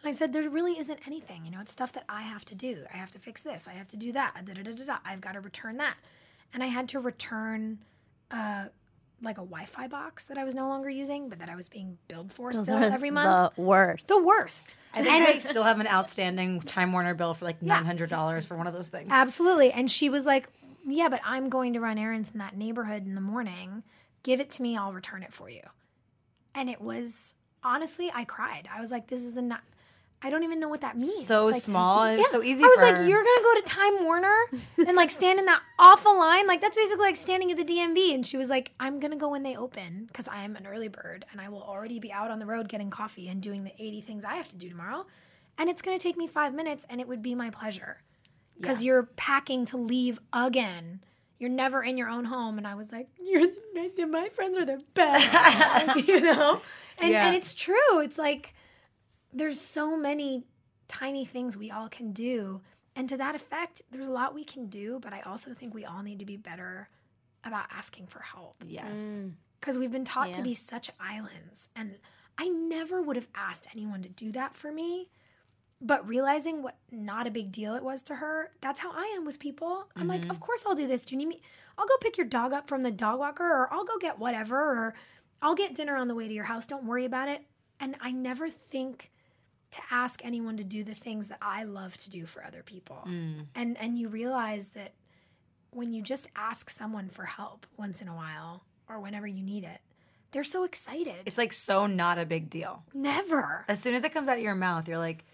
Speaker 3: And I said, There really isn't anything. You know, it's stuff that I have to do. I have to fix this. I have to do that. Da, da, da, da, da. I've got to return that. And I had to return uh, like a Wi Fi box that I was no longer using, but that I was being billed for
Speaker 2: Those
Speaker 3: still
Speaker 2: are
Speaker 3: every month.
Speaker 2: the worst.
Speaker 3: The worst.
Speaker 1: I think I still have an outstanding Time Warner bill for like nine hundred dollars for one of those things.
Speaker 3: Absolutely. And she was like, Yeah, but I'm going to run errands in that neighborhood in the morning. Give it to me, I'll return it for you. And it was honestly, I cried. I was like, This is the not. I don't even know what that means.
Speaker 1: So
Speaker 3: Like,
Speaker 1: small and
Speaker 3: yeah.
Speaker 1: so easy
Speaker 3: I was like, you're gonna go to Time Warner and like stand in that awful line. Like that's basically like standing at the DMV. And she was like, I'm gonna go when they open because I'm an early bird and I will already be out on the road getting coffee and doing the 80 things I have to do tomorrow. And it's gonna take me five minutes and it would be my pleasure because you're packing to leave again. You're never in your own home. And I was like, you're the, my friends are the best, you know. And
Speaker 1: Yeah.
Speaker 3: and it's true. It's like there's so many tiny things we all can do. And to that effect, there's a lot we can do, but I also think we all need to be better about asking for help
Speaker 1: yes. Mm.
Speaker 3: because we've been taught to be such islands. And I never would have asked anyone to do that for me. But realizing what not a big deal it was to her, that's how I am with people. I'm like, mm-hmm. of course I'll do this. Do you need me? I'll go pick your dog up from the dog walker, or I'll go get whatever, or I'll get dinner on the way to your house. Don't worry about it. And I never think to ask anyone to do the things that I love to do for other people. Mm. And and you realize that when you just ask someone for help once in a while or whenever you need it, they're so excited.
Speaker 1: It's like so not a big deal.
Speaker 3: Never.
Speaker 1: As soon as it comes out of your mouth, you're like,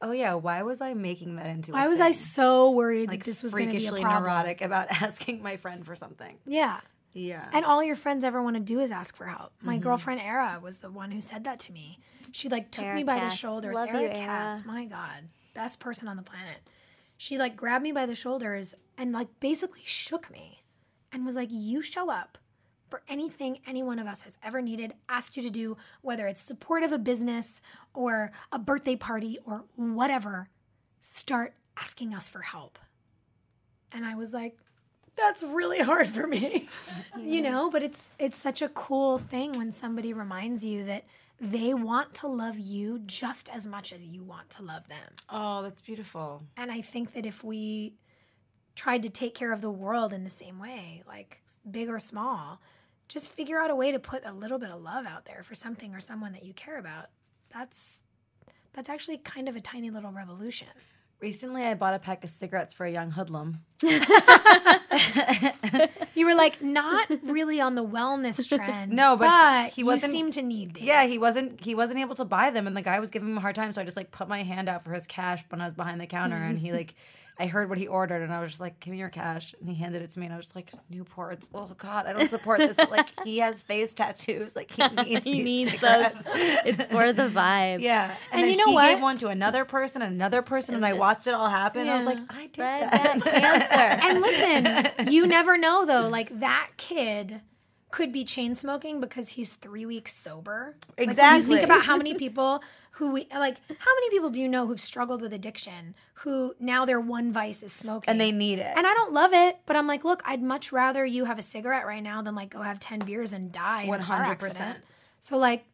Speaker 1: oh yeah, why was I making that into? a
Speaker 3: Why was I so worried
Speaker 1: like
Speaker 3: that this was going to be a
Speaker 1: freakishly
Speaker 3: problem?
Speaker 1: neurotic about asking my friend for something?
Speaker 3: Yeah.
Speaker 1: Yeah.
Speaker 3: And all your friends ever want to do is ask for help. My
Speaker 2: Mm-hmm.
Speaker 3: girlfriend Era was the one who said that to me. She like took
Speaker 2: Era
Speaker 3: me by the shoulders.
Speaker 2: Love
Speaker 3: Era
Speaker 2: you,
Speaker 3: Katz,
Speaker 2: Era.
Speaker 3: my God, best person on the planet. She like grabbed me by the shoulders and like basically shook me, and was like, "You show up for anything any one of us has ever needed, asked you to do, whether it's support of a business or a birthday party or whatever. Start asking us for help." And I was like, that's really hard for me. You know but it's it's such a cool thing when somebody reminds you that they want to love you just as much as you want to love them.
Speaker 1: Oh, that's beautiful.
Speaker 3: and i think that if we tried to take care of the world in the same way like big or small just figure out a way to put a little bit of love out there for something or someone that you care about that's that's actually kind of a tiny little revolution
Speaker 1: Recently, I bought a pack of cigarettes for a young hoodlum.
Speaker 3: You were like not really on the wellness trend.
Speaker 1: No, but
Speaker 3: but
Speaker 1: he wasn't- You
Speaker 3: seem to need these.
Speaker 1: Yeah, he wasn't he wasn't able to buy them and the guy was giving him a hard time, so I just like put my hand out for his cash when I was behind the counter and he like I heard what he ordered and I was just like, Give me your cash and he handed it to me and I was just like, Newports, oh god, I don't support this. But like he has face tattoos, like he needs
Speaker 2: he
Speaker 1: these
Speaker 2: needs those. It's for the vibe.
Speaker 1: Yeah.
Speaker 3: And
Speaker 1: then
Speaker 3: you know what?
Speaker 1: he
Speaker 3: what?
Speaker 1: gave one to another person, another person, and I
Speaker 2: just-
Speaker 1: watched it all happen. I was like, I did that.
Speaker 2: that.
Speaker 3: And listen, you never know though. Like that kid could be chain smoking because he's three weeks sober. Like, when you
Speaker 1: Exactly.
Speaker 3: think about how many people who we like. How many people do you know who've struggled with addiction who now their one vice is smoking
Speaker 1: and they need it.
Speaker 3: And I don't love it, but I'm like, look, I'd much rather you have a cigarette right now than like go have ten beers and die in a
Speaker 1: 100%.
Speaker 3: accident. So like,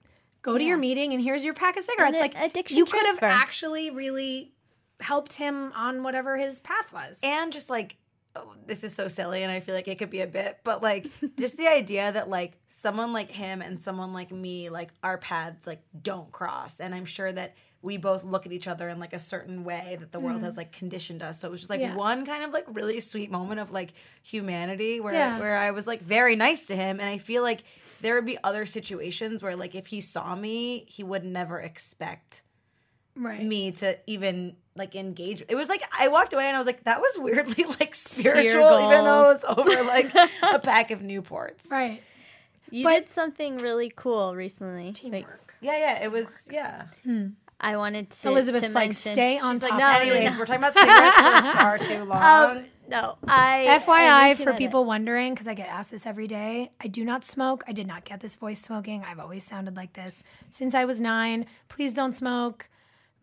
Speaker 3: go to your meeting and here's your pack of cigarettes. Like
Speaker 2: addiction
Speaker 3: you could have actually really helped him on whatever his path was.
Speaker 1: and just like this is so silly and i feel like it could be a bit but like just the idea that like someone like him and someone like me like our paths like don't cross and i'm sure that we both look at each other in like a certain way that the world has mm-hmm. like conditioned us so it was just like
Speaker 3: Yeah.
Speaker 1: one kind of like really sweet moment of like humanity where
Speaker 3: Yeah.
Speaker 1: where i was like very nice to him and i feel like there would be other situations where like if he saw me he would never expect
Speaker 3: right.
Speaker 1: me to even like engage. It was like I walked away and I was like, that was weirdly like spiritual, even though it was over like a pack of Newports.
Speaker 3: Right.
Speaker 2: You
Speaker 3: But-
Speaker 2: did something really cool recently. Like,
Speaker 3: Teamwork.
Speaker 1: Yeah, yeah, it was yeah.
Speaker 2: I wanted to,
Speaker 3: Elizabeth's
Speaker 2: to
Speaker 3: like,
Speaker 2: mention.
Speaker 3: stay on
Speaker 1: She's
Speaker 3: top.
Speaker 1: like,
Speaker 2: No,
Speaker 3: of
Speaker 2: no,
Speaker 3: it."
Speaker 1: anyways,
Speaker 2: no.
Speaker 1: we're talking about cigarettes for far too long.
Speaker 2: Um, no, I.
Speaker 3: FYI,
Speaker 2: I'm
Speaker 3: for
Speaker 2: at it.
Speaker 3: people wondering, because I get asked this every day, I do not smoke. I did not get this voice smoking. I've always sounded like this since I was nine. Please don't smoke.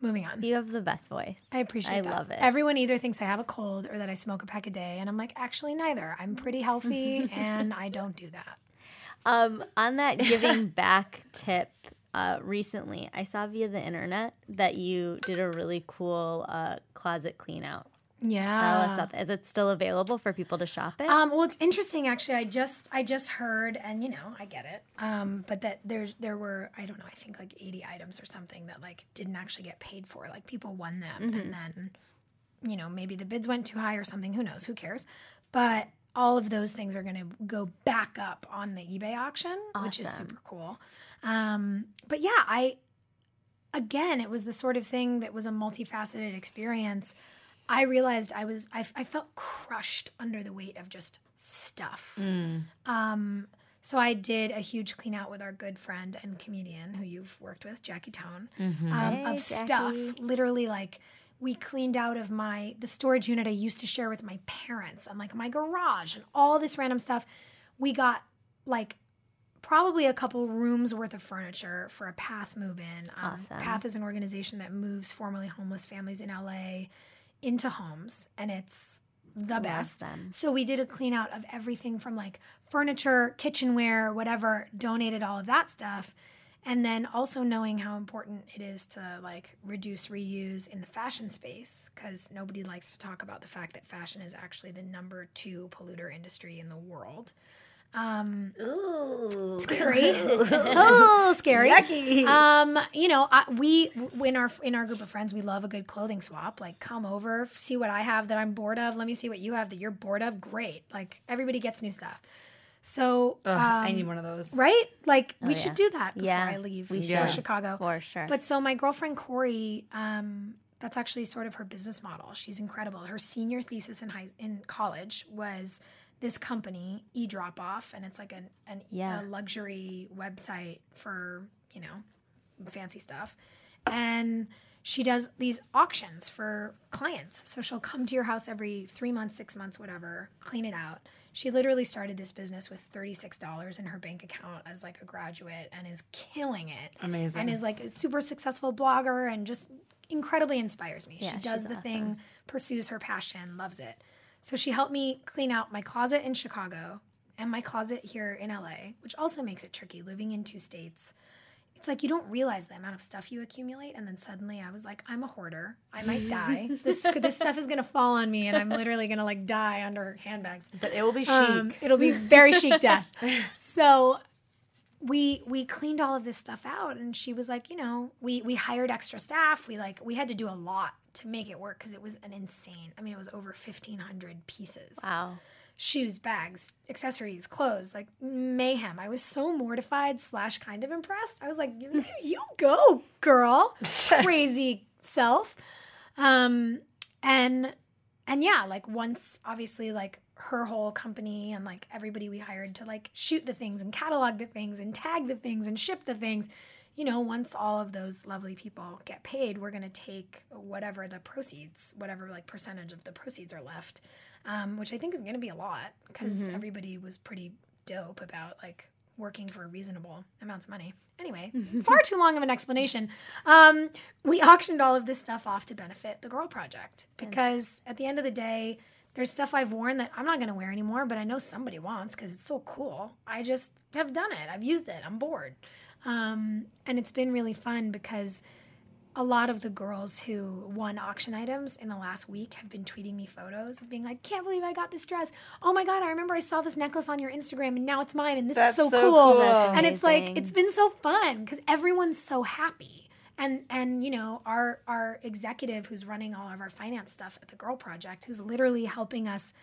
Speaker 3: Moving on.
Speaker 2: You have the best voice.
Speaker 3: I appreciate it.
Speaker 2: I
Speaker 3: that.
Speaker 2: love it.
Speaker 3: Everyone either thinks I have a cold or that I smoke a pack a day, and I'm like, actually, neither. I'm pretty healthy, and I don't do that.
Speaker 2: Um, on that giving back tip, uh, recently I saw via the internet that you did a really cool uh, closet clean out.
Speaker 3: Yeah.
Speaker 2: Tell us about that. Is it still available for people to shop it?
Speaker 3: Um, well, it's interesting actually. I just I just heard, and you know, I get it. Um, but that there's there were I don't know. I think like 80 items or something that like didn't actually get paid for. Like people won them, and then you know maybe the bids went too high or something. Who knows? Who cares? But all of those things are going to go back up on the eBay auction, which is super cool. Um, but yeah, I again, it was the sort of thing that was a multifaceted experience. I realized I was I, I felt crushed under the weight of just stuff. Um, so I did a huge clean out with our good friend and comedian who you've worked with, Jackie Tohn, um,
Speaker 2: Hey,
Speaker 3: of stuff. Literally, like we cleaned out of my the storage unit I used to share with my parents and like my garage and all this random stuff. We got like probably a couple rooms worth of furniture for a Path move in. Um,
Speaker 2: Awesome.
Speaker 3: Path is an organization that moves formerly homeless families in LA into homes, and it's the best.
Speaker 2: them.
Speaker 3: So we did a clean out of everything from like furniture, kitchenware, whatever, donated all of that stuff. And then also knowing how important it is to like reduce reuse in the fashion space because nobody likes to talk about the fact that fashion is actually the number two polluter industry in the world.
Speaker 1: Ooh.
Speaker 3: Scary. oh, scary.
Speaker 1: Yucky.
Speaker 3: Um, you know, I, we in our in our group of friends, we love a good clothing swap. Like, come over, see what I have that I'm bored of. Let me see what you have that you're bored of. Great. Like, everybody gets new stuff. So,
Speaker 1: Ugh, I
Speaker 3: um,
Speaker 1: need one of those.
Speaker 3: right? Like, we
Speaker 2: yeah.
Speaker 3: should do that before
Speaker 2: Yeah,
Speaker 3: I leave
Speaker 2: we
Speaker 3: for
Speaker 1: should.
Speaker 3: Chicago.
Speaker 2: For sure.
Speaker 3: But so my girlfriend Corey, um, that's actually sort of her business model. She's incredible. Her senior thesis in high in college was this company, E Drop Off, and it's like an, an
Speaker 2: Yeah.
Speaker 3: a luxury website for you know fancy stuff, and she does these auctions for clients. So she'll come to your house every three months, six months, whatever, clean it out. She literally started this business with $36 in her bank account as like a graduate and is killing it
Speaker 1: Amazing.
Speaker 3: and is like a super successful blogger and just incredibly inspires me.
Speaker 2: Yeah,
Speaker 3: she does the
Speaker 2: awesome.
Speaker 3: thing, pursues her passion, loves it. So she helped me clean out my closet in Chicago and my closet here in LA, which also makes it tricky living in two states. It's like you don't realize the amount of stuff you accumulate, and then suddenly I was like, I'm a hoarder. I might die. This this stuff is gonna fall on me, and I'm literally gonna like die under handbags.
Speaker 1: but it will be chic.
Speaker 3: Um, it'll be very chic death. So we we cleaned all of this stuff out and she was like, you know, we we hired extra staff. We like we had to do a lot to make it work because it was an insane. I mean, it was over 1500 pieces.
Speaker 2: wow.
Speaker 3: shoes, bags, accessories, clothes, like mayhem. I was so mortified slash kind of impressed. I was like, you, you go, girl, crazy self. Um, and and yeah, like once obviously like her whole company and like everybody we hired to like shoot the things and catalog the things and tag the things and ship the things you know, once all of those lovely people get paid, we're going to take whatever the proceeds, whatever like percentage of the proceeds are left, um, which I think is going to be a lot because mm-hmm. everybody was pretty dope about like working for reasonable amounts of money. Anyway, far too long of an explanation. Um, we auctioned all of this stuff off to benefit the Girl Project because at the end of the day, there's stuff I've worn that I'm not going to wear anymore, but I know somebody wants because it's so cool. I just have done it. I've used it. I'm bored. Um, and it's been really fun because a lot of the girls who won auction items in the last week have been tweeting me photos of being like, "Can't believe I got this dress! Oh my god, I remember I saw this necklace on your Instagram, and now it's mine, and this That's is so, so cool." cool. And it's like it's been so fun because everyone's so happy, and and you know our our executive who's running all of our finance stuff at the Girl Project, who's literally helping us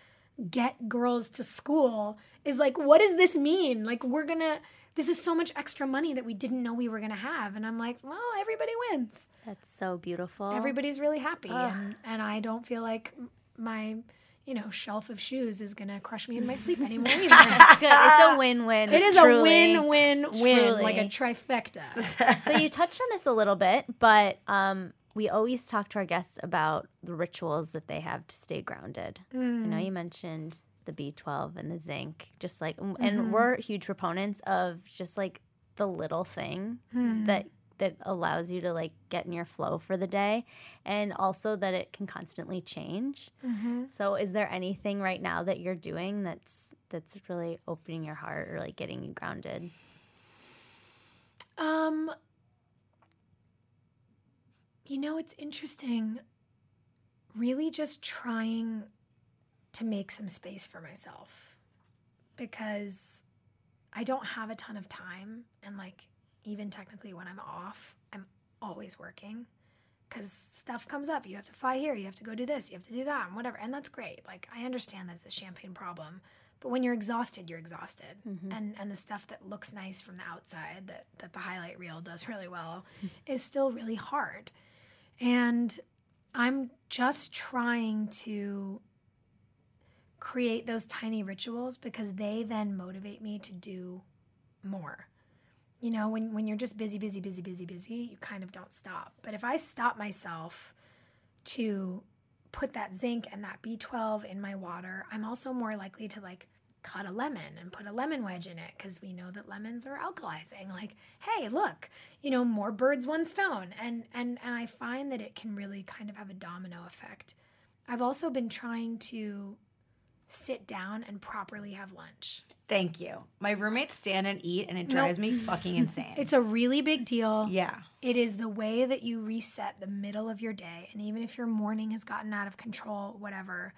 Speaker 3: get girls to school, is like, "What does this mean? Like we're gonna." This is so much extra money that we didn't know we were going to have. And I'm like, well, everybody wins.
Speaker 2: That's so beautiful.
Speaker 3: Everybody's really happy. And, and I don't feel like my you know, shelf of shoes is gonna crush me in my sleep anymore either.
Speaker 2: it's, it's a win-win.
Speaker 3: It is truly, a win-win-win, like a trifecta.
Speaker 2: so you touched on this a little bit, but um, we always talk to our guests about the rituals that they have to stay grounded. Mm. I know you mentioned the B12 and the zinc. Just like, mm-hmm. and we're huge proponents of just like the little thing mm. that that allows you to like get in your flow for the day and also that it can constantly change mm-hmm. so is there anything right now that you're doing that's that's really opening your heart or like getting you grounded
Speaker 3: um you know it's interesting really just trying to make some space for myself because I don't have a ton of time. And, like, even technically when I'm off, I'm always working because stuff comes up. You have to fly here, you have to go do this, you have to do that, and whatever. And that's great. Like, I understand that's a champagne problem. But when you're exhausted, you're exhausted. Mm-hmm. And and the stuff that looks nice from the outside that, that the highlight reel does really well is still really hard. And I'm just trying to create those tiny rituals because they then motivate me to do more. You know, when, when you're just busy, busy, busy, busy, busy, you kind of don't stop. But if I stop myself to put that zinc and that B12 in my water, I'm also more likely to like cut a lemon and put a lemon wedge in it because we know that lemons are alkalizing like hey look you know more birds one stone and and and i find that it can really kind of have a domino effect i've also been trying to sit down and properly have lunch.
Speaker 1: Thank you. My roommates stand and eat, and it drives nope. me fucking insane.
Speaker 3: It's a really big deal.
Speaker 1: Yeah.
Speaker 3: It is the way that you reset the middle of your day. And even if your morning has gotten out of control, whatever,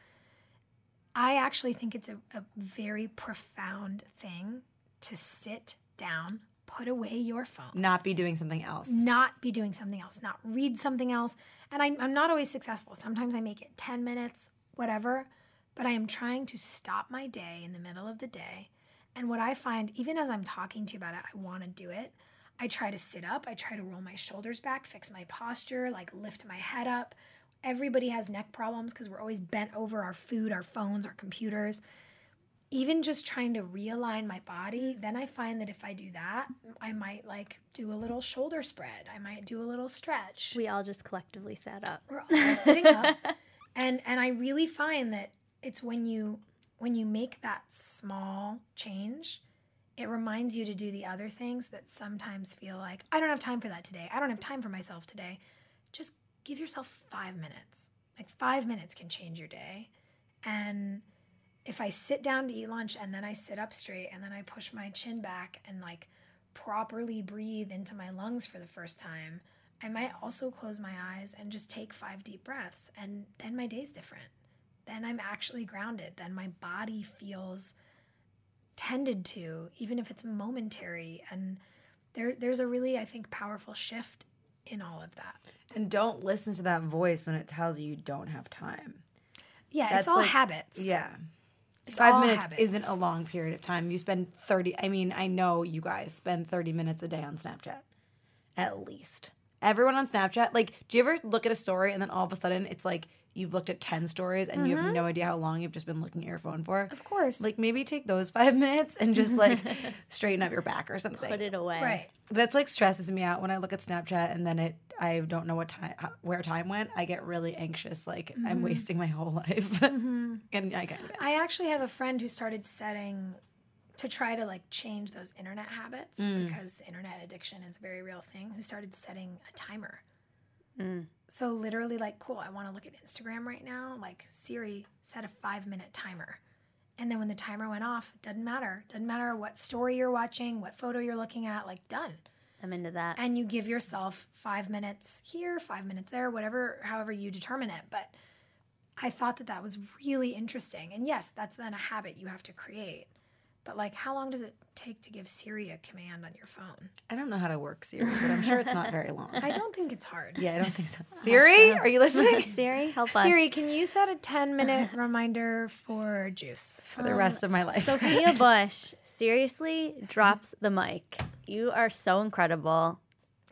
Speaker 3: I actually think it's a, a very profound thing to sit down, put away your phone,
Speaker 1: not be doing something else,
Speaker 3: not be doing something else, not read something else. And I, I'm not always successful. Sometimes I make it 10 minutes, whatever but I am trying to stop my day in the middle of the day. And what I find, even as I'm talking to you about it, I want to do it. I try to sit up, I try to roll my shoulders back, fix my posture, like lift my head up. Everybody has neck problems because we're always bent over our food, our phones, our computers. Even just trying to realign my body, then I find that if I do that, I might like do a little shoulder spread. I might do a little stretch.
Speaker 2: We all just collectively sat up.
Speaker 3: We're all sitting up. And and I really find that it's when you when you make that small change it reminds you to do the other things that sometimes feel like i don't have time for that today. I don't have time for myself today. Just give yourself five minutes. Like five minutes can change your day. And if i sit down to eat lunch and then i sit up straight and then i push my chin back and like properly breathe into my lungs for the first time i might also close my eyes and just take five deep breaths and then my day's different then I'm actually grounded. Then my body feels tended to, even if it's momentary. And there, there's a really, I think, powerful shift in all of that.
Speaker 1: And don't listen to that voice when it tells you you don't have time.
Speaker 3: Yeah, That's it's all like, habits.
Speaker 1: Yeah. five minutes
Speaker 3: habits.
Speaker 1: isn't a long period of time. You spend 30, I mean, I know you guys spend 30 minutes a day on Snapchat, at least. Everyone on Snapchat, like, do you ever look at a story and then all of a sudden it's like you've looked at 10 stories and you have mm-hmm. no idea how long you've just been looking at your phone for?
Speaker 3: Of course.
Speaker 1: Like, maybe take those five minutes and just like straighten up your back or something.
Speaker 2: Put it away.
Speaker 3: right.
Speaker 1: That's like stresses me out when I look at Snapchat and then it I don't know what time where time went. I get really anxious, like I'm mm-hmm. wasting my whole life, mm-hmm. and I get it.
Speaker 3: I actually have a friend who started setting to try to like change those internet habits mm. because internet addiction is a very real thing. Who started setting a timer. Mm. So literally, like, cool. I want to look at Instagram right now. Like Siri, set a five minute timer. And then when the timer went off, doesn't matter. Doesn't matter what story you're watching, what photo you're looking at. Like done.
Speaker 2: I'm into that.
Speaker 3: and you give yourself five minutes here, five minutes there, whatever, however you determine it. But I thought that that was really interesting. And yes, that's then a habit you have to create. But like, how long does it take to give Siri a command on your phone?
Speaker 1: I don't know how to work Siri, but I'm sure it's not very long.
Speaker 3: I don't think it's hard.
Speaker 1: Yeah, I don't think so. Siri, are you listening?
Speaker 2: Siri, help us.
Speaker 3: Siri, can you set a 10 minute reminder for juice?
Speaker 1: For the rest of my um, life.
Speaker 2: Sophia Bush seriously drops the mic. You are so incredible.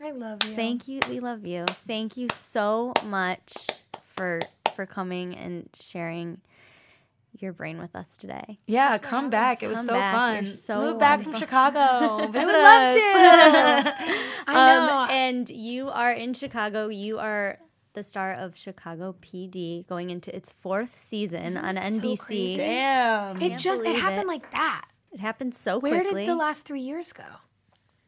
Speaker 3: I love you.
Speaker 2: Thank you. We love you. Thank you so much for for coming and sharing your brain with us today.
Speaker 1: yeah, come back. It was
Speaker 2: Come
Speaker 1: so
Speaker 2: back.
Speaker 1: fun.
Speaker 2: You're so
Speaker 1: Move back from. Chicago. Visit
Speaker 3: would love to. I know.
Speaker 2: Um, and you are in Chicago. You are the star of Chicago PD going into its fourth season on
Speaker 3: it so
Speaker 2: NBC.
Speaker 3: crazy?
Speaker 1: Damn.
Speaker 3: it just, it happened
Speaker 2: it.
Speaker 3: like that.
Speaker 2: It happened so
Speaker 3: Where
Speaker 2: quickly.
Speaker 3: Where did the last three years go?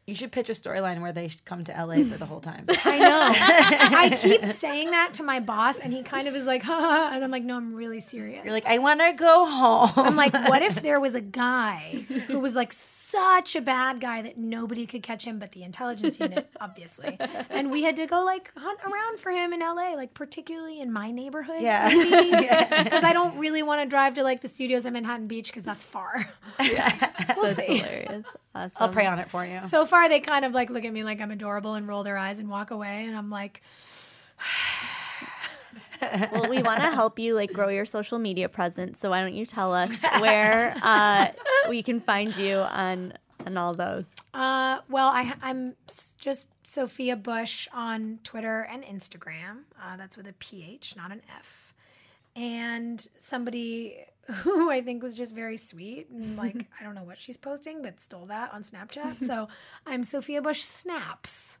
Speaker 1: You should pitch a storyline where they come to LA for the whole time.
Speaker 3: I know. I keep saying that to my boss, and he kind of is like, ha, ha, and I'm like, no, I'm really serious.
Speaker 1: You're like, I want to go home.
Speaker 3: I'm like, what if there was a guy who was like such a bad guy that nobody could catch him but the intelligence unit, obviously. And we had to go like hunt around for him in LA, like particularly in my neighborhood.
Speaker 1: Yeah.
Speaker 3: Because I don't really want to drive to like the studios in Manhattan Beach because that's far. Yeah. we'll
Speaker 2: That's
Speaker 3: see.
Speaker 2: hilarious. Awesome.
Speaker 1: I'll pray on it for you.
Speaker 3: So far, they kind of like look at me like I'm adorable and roll their eyes and walk away. And I'm like,
Speaker 2: well, we want to help you like grow your social media presence. So why don't you tell us where uh, we can find you on on all those?
Speaker 3: Uh, well, I, I'm just Sophia Bush on Twitter and Instagram. Uh, that's with a PH, not an F. And somebody who I think was just very sweet and like, I don't know what she's posting, but stole that on Snapchat. So I'm Sophia Bush Snaps,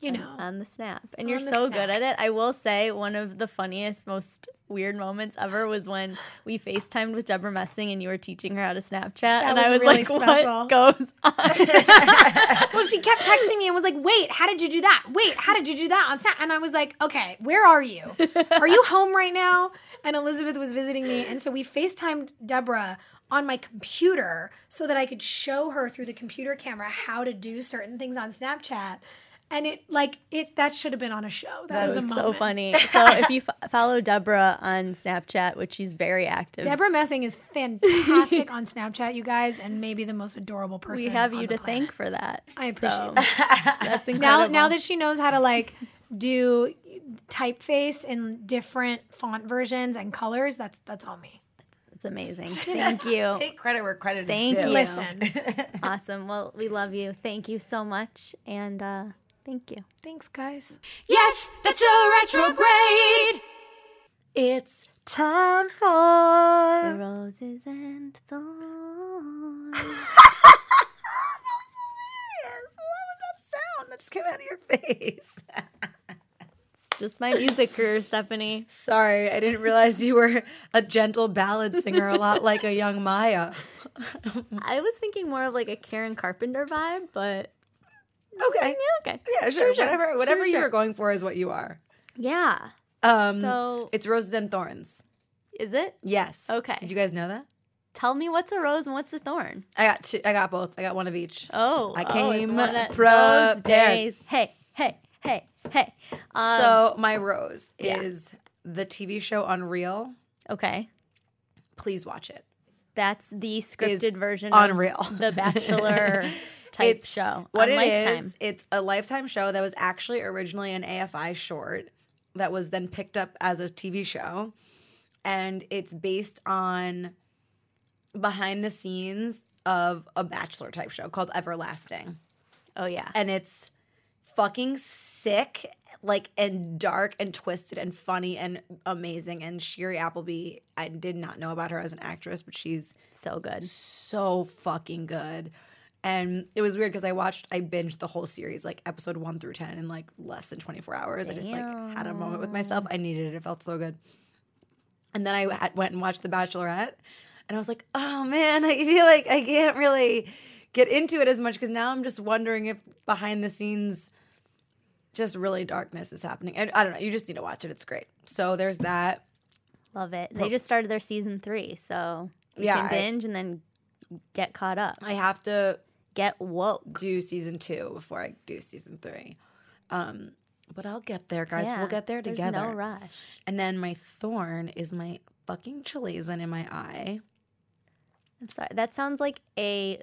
Speaker 3: you know.
Speaker 2: on the snap. And you're so
Speaker 3: snap.
Speaker 2: good at it. I will say one of the funniest, most weird moments ever was when we FaceTimed with Debra Messing and you were teaching her how to Snapchat. and
Speaker 3: was
Speaker 2: I was
Speaker 3: really
Speaker 2: like,
Speaker 3: special.
Speaker 2: what goes on?
Speaker 3: well, she kept texting me and was like, "Wait, how did you do that? Wait, how did you do that on Snap?" And I was like, "Okay, where are you? Are you home right now?" And Elizabeth was visiting me, and so we FaceTimed Debra on my computer so that I could show her through the computer camera how to do certain things on Snapchat. And it like it that should have been on a show. That,
Speaker 2: That
Speaker 3: was,
Speaker 2: was so funny. So if you f- follow Debra on Snapchat, which she's very active,
Speaker 3: Debra Messing is fantastic on Snapchat, you guys, and maybe the most adorable person.
Speaker 2: we have you to
Speaker 3: planet.
Speaker 2: thank for that.
Speaker 3: I appreciate
Speaker 2: So,
Speaker 3: that.
Speaker 2: That's
Speaker 3: now
Speaker 2: incredible.
Speaker 3: now that she knows how to like do typeface in different font versions and colors that's that's all me
Speaker 2: it's amazing. Thank you.
Speaker 1: Take credit where credit
Speaker 2: Thank
Speaker 1: is due.
Speaker 2: you.
Speaker 3: listen
Speaker 2: Awesome. Well, we love you. Thank you so much. And uh, thank you.
Speaker 3: thanks guys
Speaker 1: Yes, that's a retrograde. It's time for.
Speaker 2: Roses and thorns. That was hilarious.
Speaker 1: What was that sound that just came out of your face?
Speaker 2: Just my music career, Stephanie.
Speaker 1: Sorry, I didn't realize you were a gentle ballad singer, a lot like a young Maya.
Speaker 2: I was thinking more of like a Karen Carpenter vibe, but
Speaker 1: Okay.
Speaker 2: yeah, okay.
Speaker 1: Yeah, sure.
Speaker 2: sure.
Speaker 1: Whatever, whatever
Speaker 2: Sure,
Speaker 1: you
Speaker 2: sure.
Speaker 1: were going for is what you are.
Speaker 2: Yeah.
Speaker 1: Um,
Speaker 2: So-
Speaker 1: it's roses and thorns.
Speaker 2: Is it?
Speaker 1: Yes.
Speaker 2: Okay.
Speaker 1: Did you guys know that?
Speaker 2: Tell me what's a rose and what's a thorn.
Speaker 1: I got two. I got both. I got one of each.
Speaker 2: Oh,
Speaker 1: I
Speaker 2: oh,
Speaker 1: came
Speaker 2: one of
Speaker 1: prepared.
Speaker 2: those days. Hey, hey, hey, hey. Um,
Speaker 1: so my rose
Speaker 2: yeah.
Speaker 1: is the TV show Unreal.
Speaker 2: okay,
Speaker 1: Please watch it.
Speaker 2: that's the scripted version of
Speaker 1: Unreal.
Speaker 2: of the Bachelor type
Speaker 1: It's-
Speaker 2: show
Speaker 1: What it
Speaker 2: Lifetime.
Speaker 1: is, it's a Lifetime show that was actually originally an AFI short that was then picked up as a TV show, and it's based on behind the scenes of a bachelor type show called Everlasting.
Speaker 2: Oh yeah.
Speaker 1: And it's fucking sick, like and dark and twisted and funny and amazing. And Shiri Appleby, I did not know about her as an actress, but she's
Speaker 2: so good.
Speaker 1: so fucking good. And it was weird because I watched, I binged the whole series, like episode one through 10 in like less than 24 hours. I just like had a moment with myself. I needed it. It felt so good. And then I went and watched The Bachelorette. And I was like, oh man, I feel like I can't really get into it as much because now I'm just wondering if behind the scenes, just really darkness is happening. And I don't know. You just need to watch it. It's great. So there's that.
Speaker 2: Love it. They just started their season three, so you
Speaker 1: Yeah,
Speaker 2: can
Speaker 1: I-
Speaker 2: binge and then get caught up.
Speaker 1: I have to
Speaker 2: Get woke.
Speaker 1: do season two before I do season three. Um, but I'll get there, guys.
Speaker 2: Yeah,
Speaker 1: we'll get there
Speaker 2: there's
Speaker 1: together.
Speaker 2: no rush.
Speaker 1: And then my thorn is my fucking chalazion in my eye.
Speaker 2: I'm sorry. That sounds like a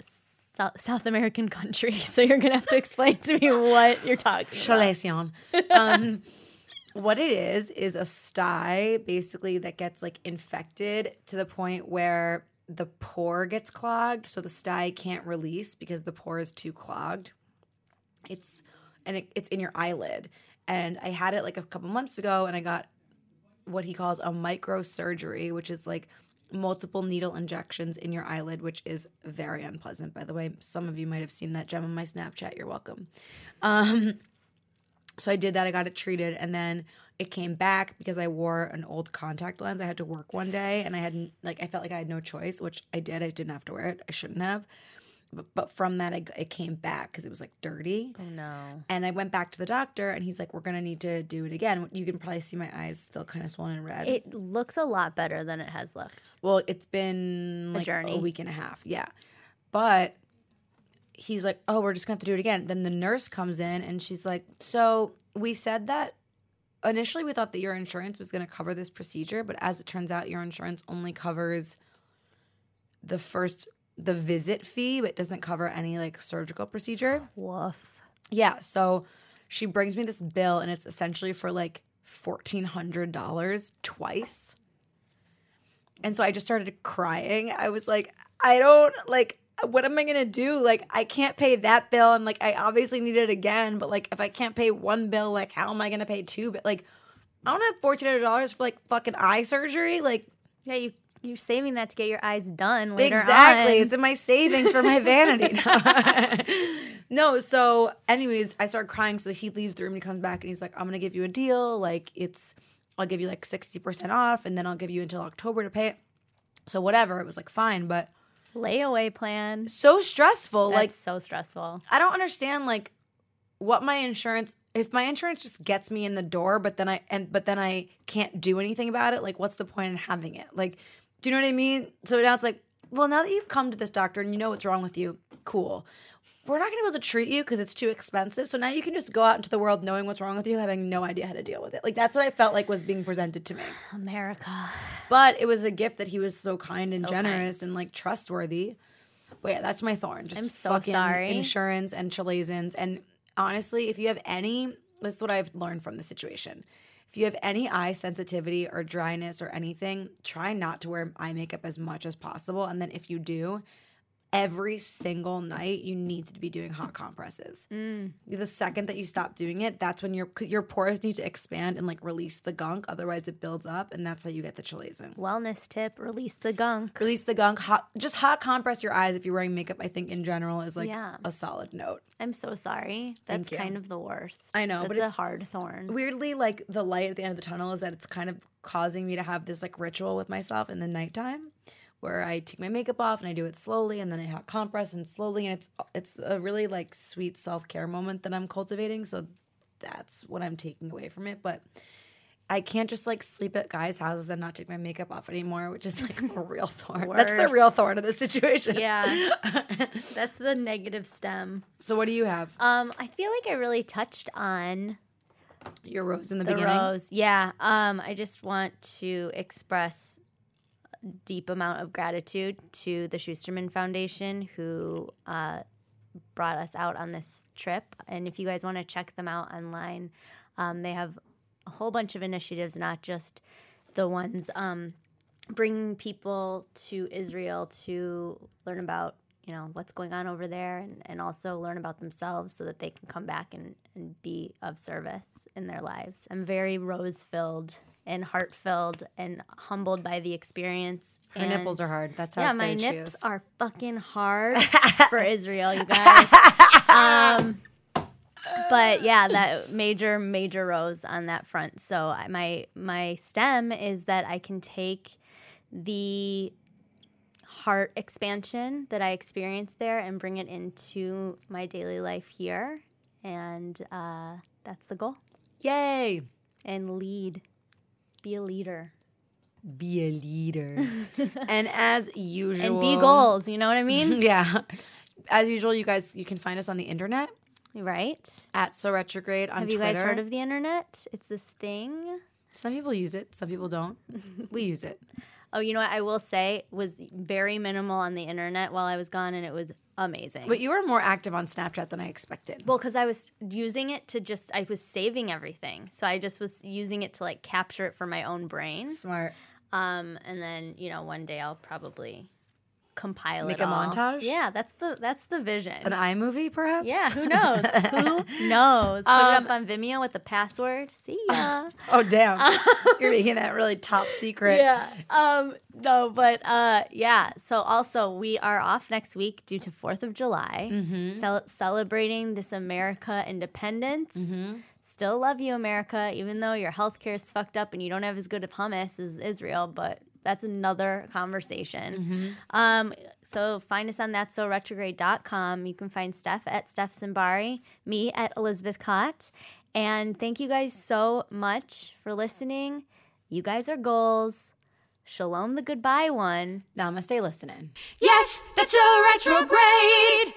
Speaker 2: South, American country. So you're gonna have to explain to me what you're talking about.
Speaker 1: Um, what it is is a sty basically that gets like infected to the point where the pore gets clogged, so the sty can't release because the pore is too clogged. It's and it, it's in your eyelid. And I had it like a couple months ago, and I got what he calls a microsurgery, which is like multiple needle injections in your eyelid, which is very unpleasant. By the way, some of you might have seen that gem on my Snapchat. You're welcome. Um, so I did that. I got it treated, and then it came back because I wore an old contact lens. I had to work one day, and I hadn't like I felt like I had no choice, which I did. I didn't have to wear it. I shouldn't have. But, from that, I, it came back because it was like dirty.
Speaker 2: Oh no.
Speaker 1: And I went back to the doctor, and he's like, "We're gonna need to do it again." You can probably see my eyes still kind of swollen and red.
Speaker 2: It looks a lot better than it has looked.
Speaker 1: well, it's been like a
Speaker 2: journey.
Speaker 1: a week and a half, yeah. But he's like, "Oh, we're just gonna have to do it again." Then the nurse comes in, and she's like, "So we said that initially we thought that your insurance was gonna cover this procedure, but as it turns out, your insurance only covers the first." The visit fee, but doesn't cover any like surgical procedure.
Speaker 2: Woof.
Speaker 1: Yeah, so she brings me this bill and it's essentially for like $1400 twice. And so I just started crying. I was like, I don't like what am I to do? Like I can't pay that bill and like I obviously need it again, but like if I can't pay one bill, like how am I to pay two? But like I don't have $1400 for like fucking eye surgery. Like
Speaker 2: Yeah, you you're saving that to get your eyes done later
Speaker 1: exactly.
Speaker 2: on.
Speaker 1: It's in my savings for my vanity. no, so anyways, I start crying. So he leaves the room and he comes back and he's like, I'm gonna give you a deal. Like it's I'll give you like 60% off and then I'll give you until October to pay it. So whatever, it was like fine, but
Speaker 2: Layaway plan.
Speaker 1: so stressful.
Speaker 2: That's
Speaker 1: like
Speaker 2: so stressful.
Speaker 1: I don't understand like what my insurance if my insurance just gets me in the door but then I and but then I can't do anything about it, like what's the point in having it? Like do you know what I mean? So now it's like, well, now that you've come to this doctor and you know what's wrong with you, cool. We're not going to be able to treat you because it's too expensive. So now you can just go out into the world knowing what's wrong with you, having no idea how to deal with it. Like that's what I felt like was being presented to me.
Speaker 2: America.
Speaker 1: But it was a gift that he was so kind and
Speaker 2: So
Speaker 1: generous
Speaker 2: kind.
Speaker 1: and like trustworthy. But yeah, that's my thorn. Just
Speaker 2: I'm so
Speaker 1: fucking
Speaker 2: sorry.
Speaker 1: Insurance and chalazions. And honestly, if you have any, this is what I've learned from the situation. If you have any eye sensitivity or dryness or anything, try not to wear eye makeup as much as possible. And then if you do, every single night you need to be doing hot compresses.
Speaker 2: Mm.
Speaker 1: The second that you stop doing it, that's when your your pores need to expand and like release the gunk. Otherwise, it builds up, and that's how you get the chalazion.
Speaker 2: Wellness tip: release the gunk.
Speaker 1: Release the gunk. Hot, just hot compress your eyes if you're wearing makeup. I think in general is like
Speaker 2: Yeah.
Speaker 1: a solid note.
Speaker 2: I'm so sorry. That's kind of the worst.
Speaker 1: I know,
Speaker 2: That's
Speaker 1: but
Speaker 2: a
Speaker 1: it's-
Speaker 2: hard thorn.
Speaker 1: Weirdly, like the light at the end of the tunnel is that it's kind of causing me to have this like ritual with myself in the nighttime, where I take my makeup off and I do it slowly, and then I hot compress and slowly, and it's it's a really like sweet self care moment that I'm cultivating. So that's what I'm taking away from it, but. I can't just like sleep at guys' houses and not take my makeup off anymore, which is like a real thorn. That's the real thorn of the situation.
Speaker 2: Yeah, that's the negative stem.
Speaker 1: So what do you have?
Speaker 2: Um, I feel like I really touched on
Speaker 1: Your rose in the,
Speaker 2: the
Speaker 1: beginning.
Speaker 2: rose. Yeah. Um, I just want to express deep amount of gratitude to the Schusterman Foundation who uh, brought us out on this trip. And if you guys want to check them out online, um, they have a whole bunch of initiatives, not just the ones um, bringing people to Israel to learn about you know what's going on over there and, and also learn about themselves so that they can come back and, and be of service in their lives. I'm very rose filled and heart filled and humbled by the experience.
Speaker 1: Her
Speaker 2: and
Speaker 1: nipples are hard. That's how
Speaker 2: yeah, my nips
Speaker 1: is.
Speaker 2: are fucking hard for Israel, you guys. Um, but yeah, that major major rose on that front. So my my stem is that I can take the heart expansion that I experienced there and bring it into my daily life here, and uh, that's the goal.
Speaker 1: Yay!
Speaker 2: And lead, be a leader,
Speaker 1: Be a leader. and as usual,
Speaker 2: and be goals. You know what I mean,
Speaker 1: Yeah. As usual, you guys, you can find us on the internet
Speaker 2: right?
Speaker 1: at So Retrograde on
Speaker 2: Have you
Speaker 1: Twitter.
Speaker 2: guys heard of the internet? It's this thing.
Speaker 1: Some people use it, some people don't. we use it.
Speaker 2: Oh, you know what I will say was very minimal on the internet while I was gone, and it was amazing.
Speaker 1: But you were more active on Snapchat than I expected.
Speaker 2: well, because I was using it to just, I was saving everything, so I just was using it to like capture it for my own brain.
Speaker 1: Smart.
Speaker 2: Um, and then you know one day I'll probably compile
Speaker 1: Make
Speaker 2: it
Speaker 1: a
Speaker 2: all.
Speaker 1: montage?
Speaker 2: Yeah, that's the that's the vision.
Speaker 1: An iMovie, perhaps?
Speaker 2: yeah, who knows? who knows? Put it up on Vimeo with the password. See ya.
Speaker 1: Oh, damn. You're making that really top secret.
Speaker 2: yeah. Um, no, but uh, yeah. So also, we are off next week due to Fourth of July, Cel- celebrating this America independence. Still love you, America, even though your healthcare is fucked up and you don't have as good of hummus as Israel, but that's another conversation. Um, so find us on that's so retrograde.com. You can find Steph at Steph Simbari, me at Elizabeth Kott. And thank you guys so much for listening. You guys are goals. Shalom the goodbye one.
Speaker 1: Namaste listening.
Speaker 4: Yes, that's a retrograde.